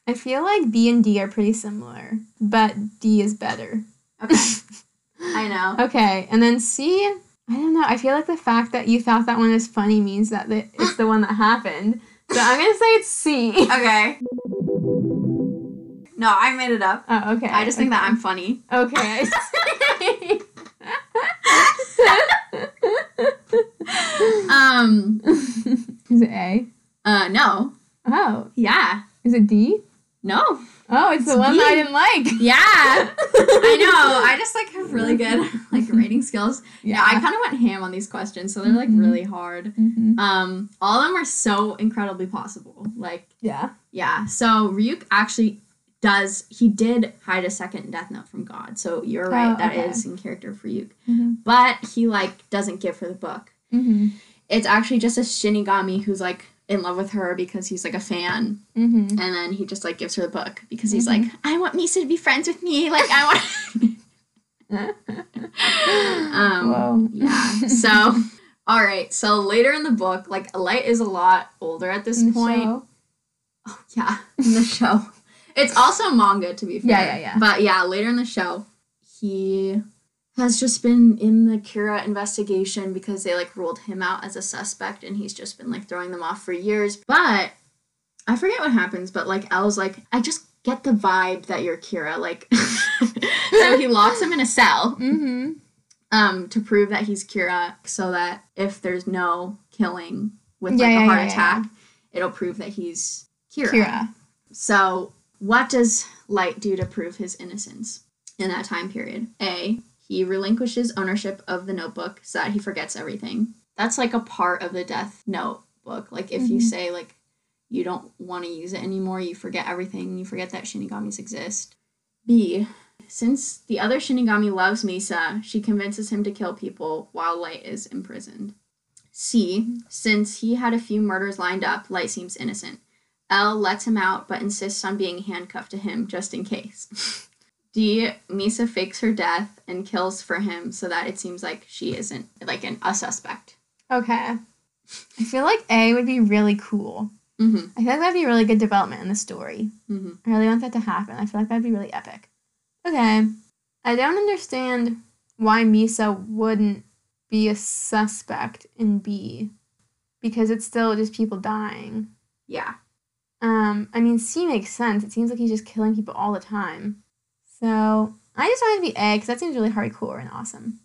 I feel like B and D are pretty similar, but D is better. Okay. I know. Okay, and then C, I don't know. I feel like the fact that you thought that one was funny means that the, it's the one that happened. So I'm gonna say it's C. Okay. No, I made it up. Oh, okay. I just think that I'm funny. Okay. Um. is it A? Uh. No. Oh, Yeah. is it D? No. Oh, it's, the It's one that I didn't like. Yeah. I know. I just like have really good like rating skills. Yeah. I kind of went ham on these questions, so they're like Mhm. really hard. Mhm. Um. All of them are so incredibly possible. Like. Yeah. Yeah. So Ryuk actually does. He did hide a second death note from God. So you're right. Oh, That is okay. in character for Ryuk. Mhm. But he like doesn't give her the book. Mm-hmm. it's actually just a Shinigami who's like in love with her because he's like a fan, Mm-hmm. and then he just like gives her the book because he's Mhm. like, I want Misa to be friends with me. Like I want. um, yeah. So, all right. So later in the book, like Light is a lot older at this In point. show. Oh, yeah, in the show. It's also manga to be fair. Yeah, yeah, yeah. But yeah, later in the show, he has just been in the Kira investigation because they like ruled him out as a suspect and he's just been like throwing them off for years. But I forget what happens, but like L's like, I just get the vibe that you're Kira. Like so he locks him in a cell Mm-hmm. um to prove that he's Kira so that if there's no killing with like yeah, a heart yeah, yeah. attack, it'll prove that he's Kira. so, what does Light do to prove his innocence in that time period? A. He relinquishes ownership of the notebook so that he forgets everything. That's like a part of the Death notebook. Like, if you Mhm. say, like, you don't want to use it anymore, you forget everything, you forget that Shinigamis exist. B. Since the other Shinigami loves Misa, she convinces him to kill people while Light is imprisoned. C. Since he had a few murders lined up, Light seems innocent. L lets him out but insists on being handcuffed to him just in case. D. Misa fakes her death and kills for him so that it seems like she isn't like an, a suspect. Okay. I feel like A would be really cool. Mm-hmm. I feel like that'd be a really good development in the story. Mm-hmm. I really want that to happen. I feel like that'd be really epic. Okay. I don't understand why Misa wouldn't be a suspect in B. Because it's still just people dying. Yeah. Um, I mean, C makes sense. It seems like he's just killing people all the time. So I just wanted to be A because that seems really hardcore and awesome.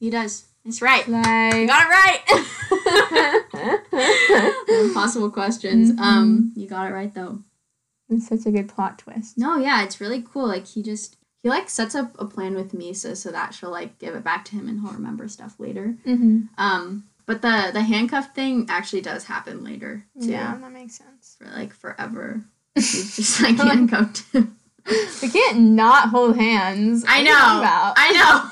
He does. It's right. You Like, got it right. Impossible questions. Um, you got it right though. it's such a good plot twist. No, yeah, it's really cool. Like he just he like sets up a plan with Misa so that she'll like give it back to him and he'll remember stuff later. Mm-hmm. Um, but the the handcuff thing actually does happen later too. Yeah, that makes sense. For like forever, he's just like to. We can't not hold hands. I What know. about? I know.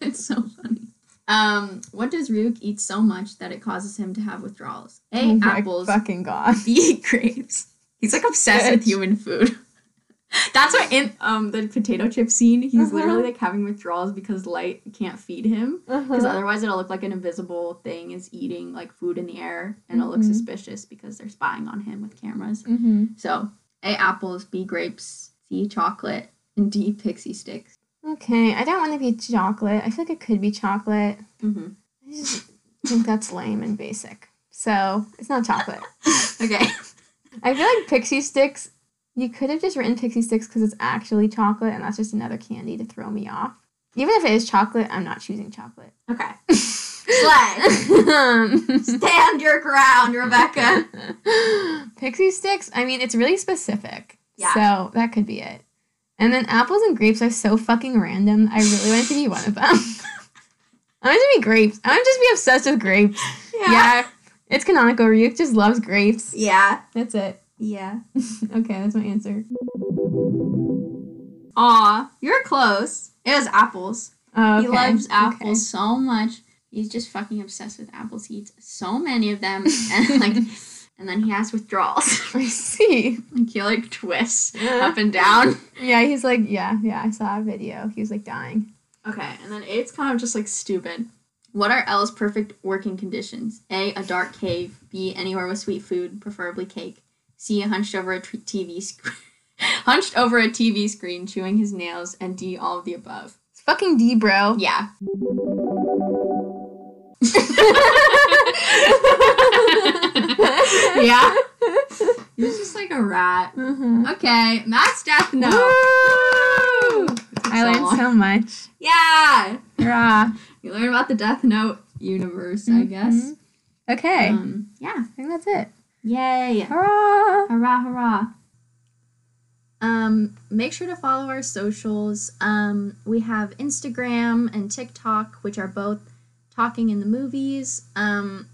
it's so funny. Um, what does Ryuk eat so much that it causes him to have withdrawals? A. Oh my apples. fucking god. B. grapes. He's like obsessed with human food. That's why in um the potato chip scene, he's Uh-huh. literally like having withdrawals because light can't feed him. Because Uh-huh. otherwise it'll look like an invisible thing is eating like food in the air and it'll look Mhm. suspicious because they're spying on him with cameras. Mm-hmm. So A apples, B grapes, C chocolate, and D pixie sticks. Okay, I don't want to be chocolate. I feel like it could be chocolate. Mm-hmm. I just think that's lame and basic. So it's not chocolate. Okay. I feel like pixie sticks. You could have just written pixie sticks because it's actually chocolate, and that's just another candy to throw me off. Even if it is chocolate, I'm not choosing chocolate. Okay. Slay. um, Stand your ground, Rebecca. pixie sticks. I mean, it's really specific. Yeah. So that could be it. And then apples and grapes are so fucking random. I really want to be one of them. I want to be grapes. I want to just be obsessed with grapes. Yeah. It's canonical. Ryuk just loves grapes. Yeah. That's it. Yeah. okay, that's my answer. Aw, you're close. It was apples. Oh, He okay. loves Okay. apples so much. He's just fucking obsessed with apples. He eats so many of them, and like, and then he has withdrawals. I see. like he like twists up and down. Yeah, he's like, yeah, yeah. I saw a video. He was like dying. Okay, and then eight's kind of just like stupid. What are L's perfect working conditions? A. A dark cave. B. Anywhere with sweet food, preferably cake. C. Hunched over a t- TV screen. hunched over a TV screen, chewing his nails. And D. All of the above. It's fucking D, bro. Yeah. yeah. He's just like a rat. Mhm. Okay, Matt's death note. I So learned long. so much. Yeah. Hurrah. You learn about the Death Note universe, I guess. Okay. Um, yeah. I think that's it. Yay. Hurrah! Hurrah, hurrah. Um, make sure to follow our socials. Um, we have Instagram and TikTok, which are both talking in the movies. Um,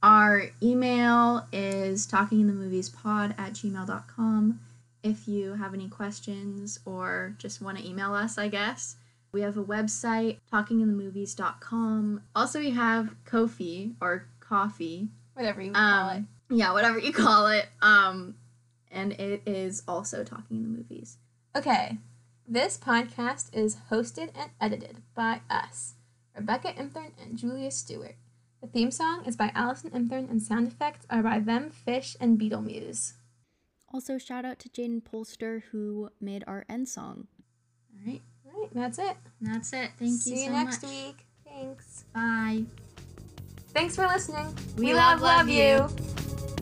our email is talkinginthemoviespod at gmail.com. If you have any questions or just want to email us, I guess. We have a website, talkinginthemovies.com. Also, we have Ko-fi or Coffee, Whatever you um, Yeah, whatever you call it. Um, and it is also talking in the movies. Okay. This podcast is hosted and edited by us, Rebecca Imthurn and Julia Stewart. The theme song is by Allison Imthurn and sound effects are by Them, Fish, and Beetle Muse. Also, shout out to Jaden Polster who made our end song. All right, All right, that's it. that's it. Thank See you See you so next much. week. Thanks. Bye. Thanks for listening. We love, love you. you.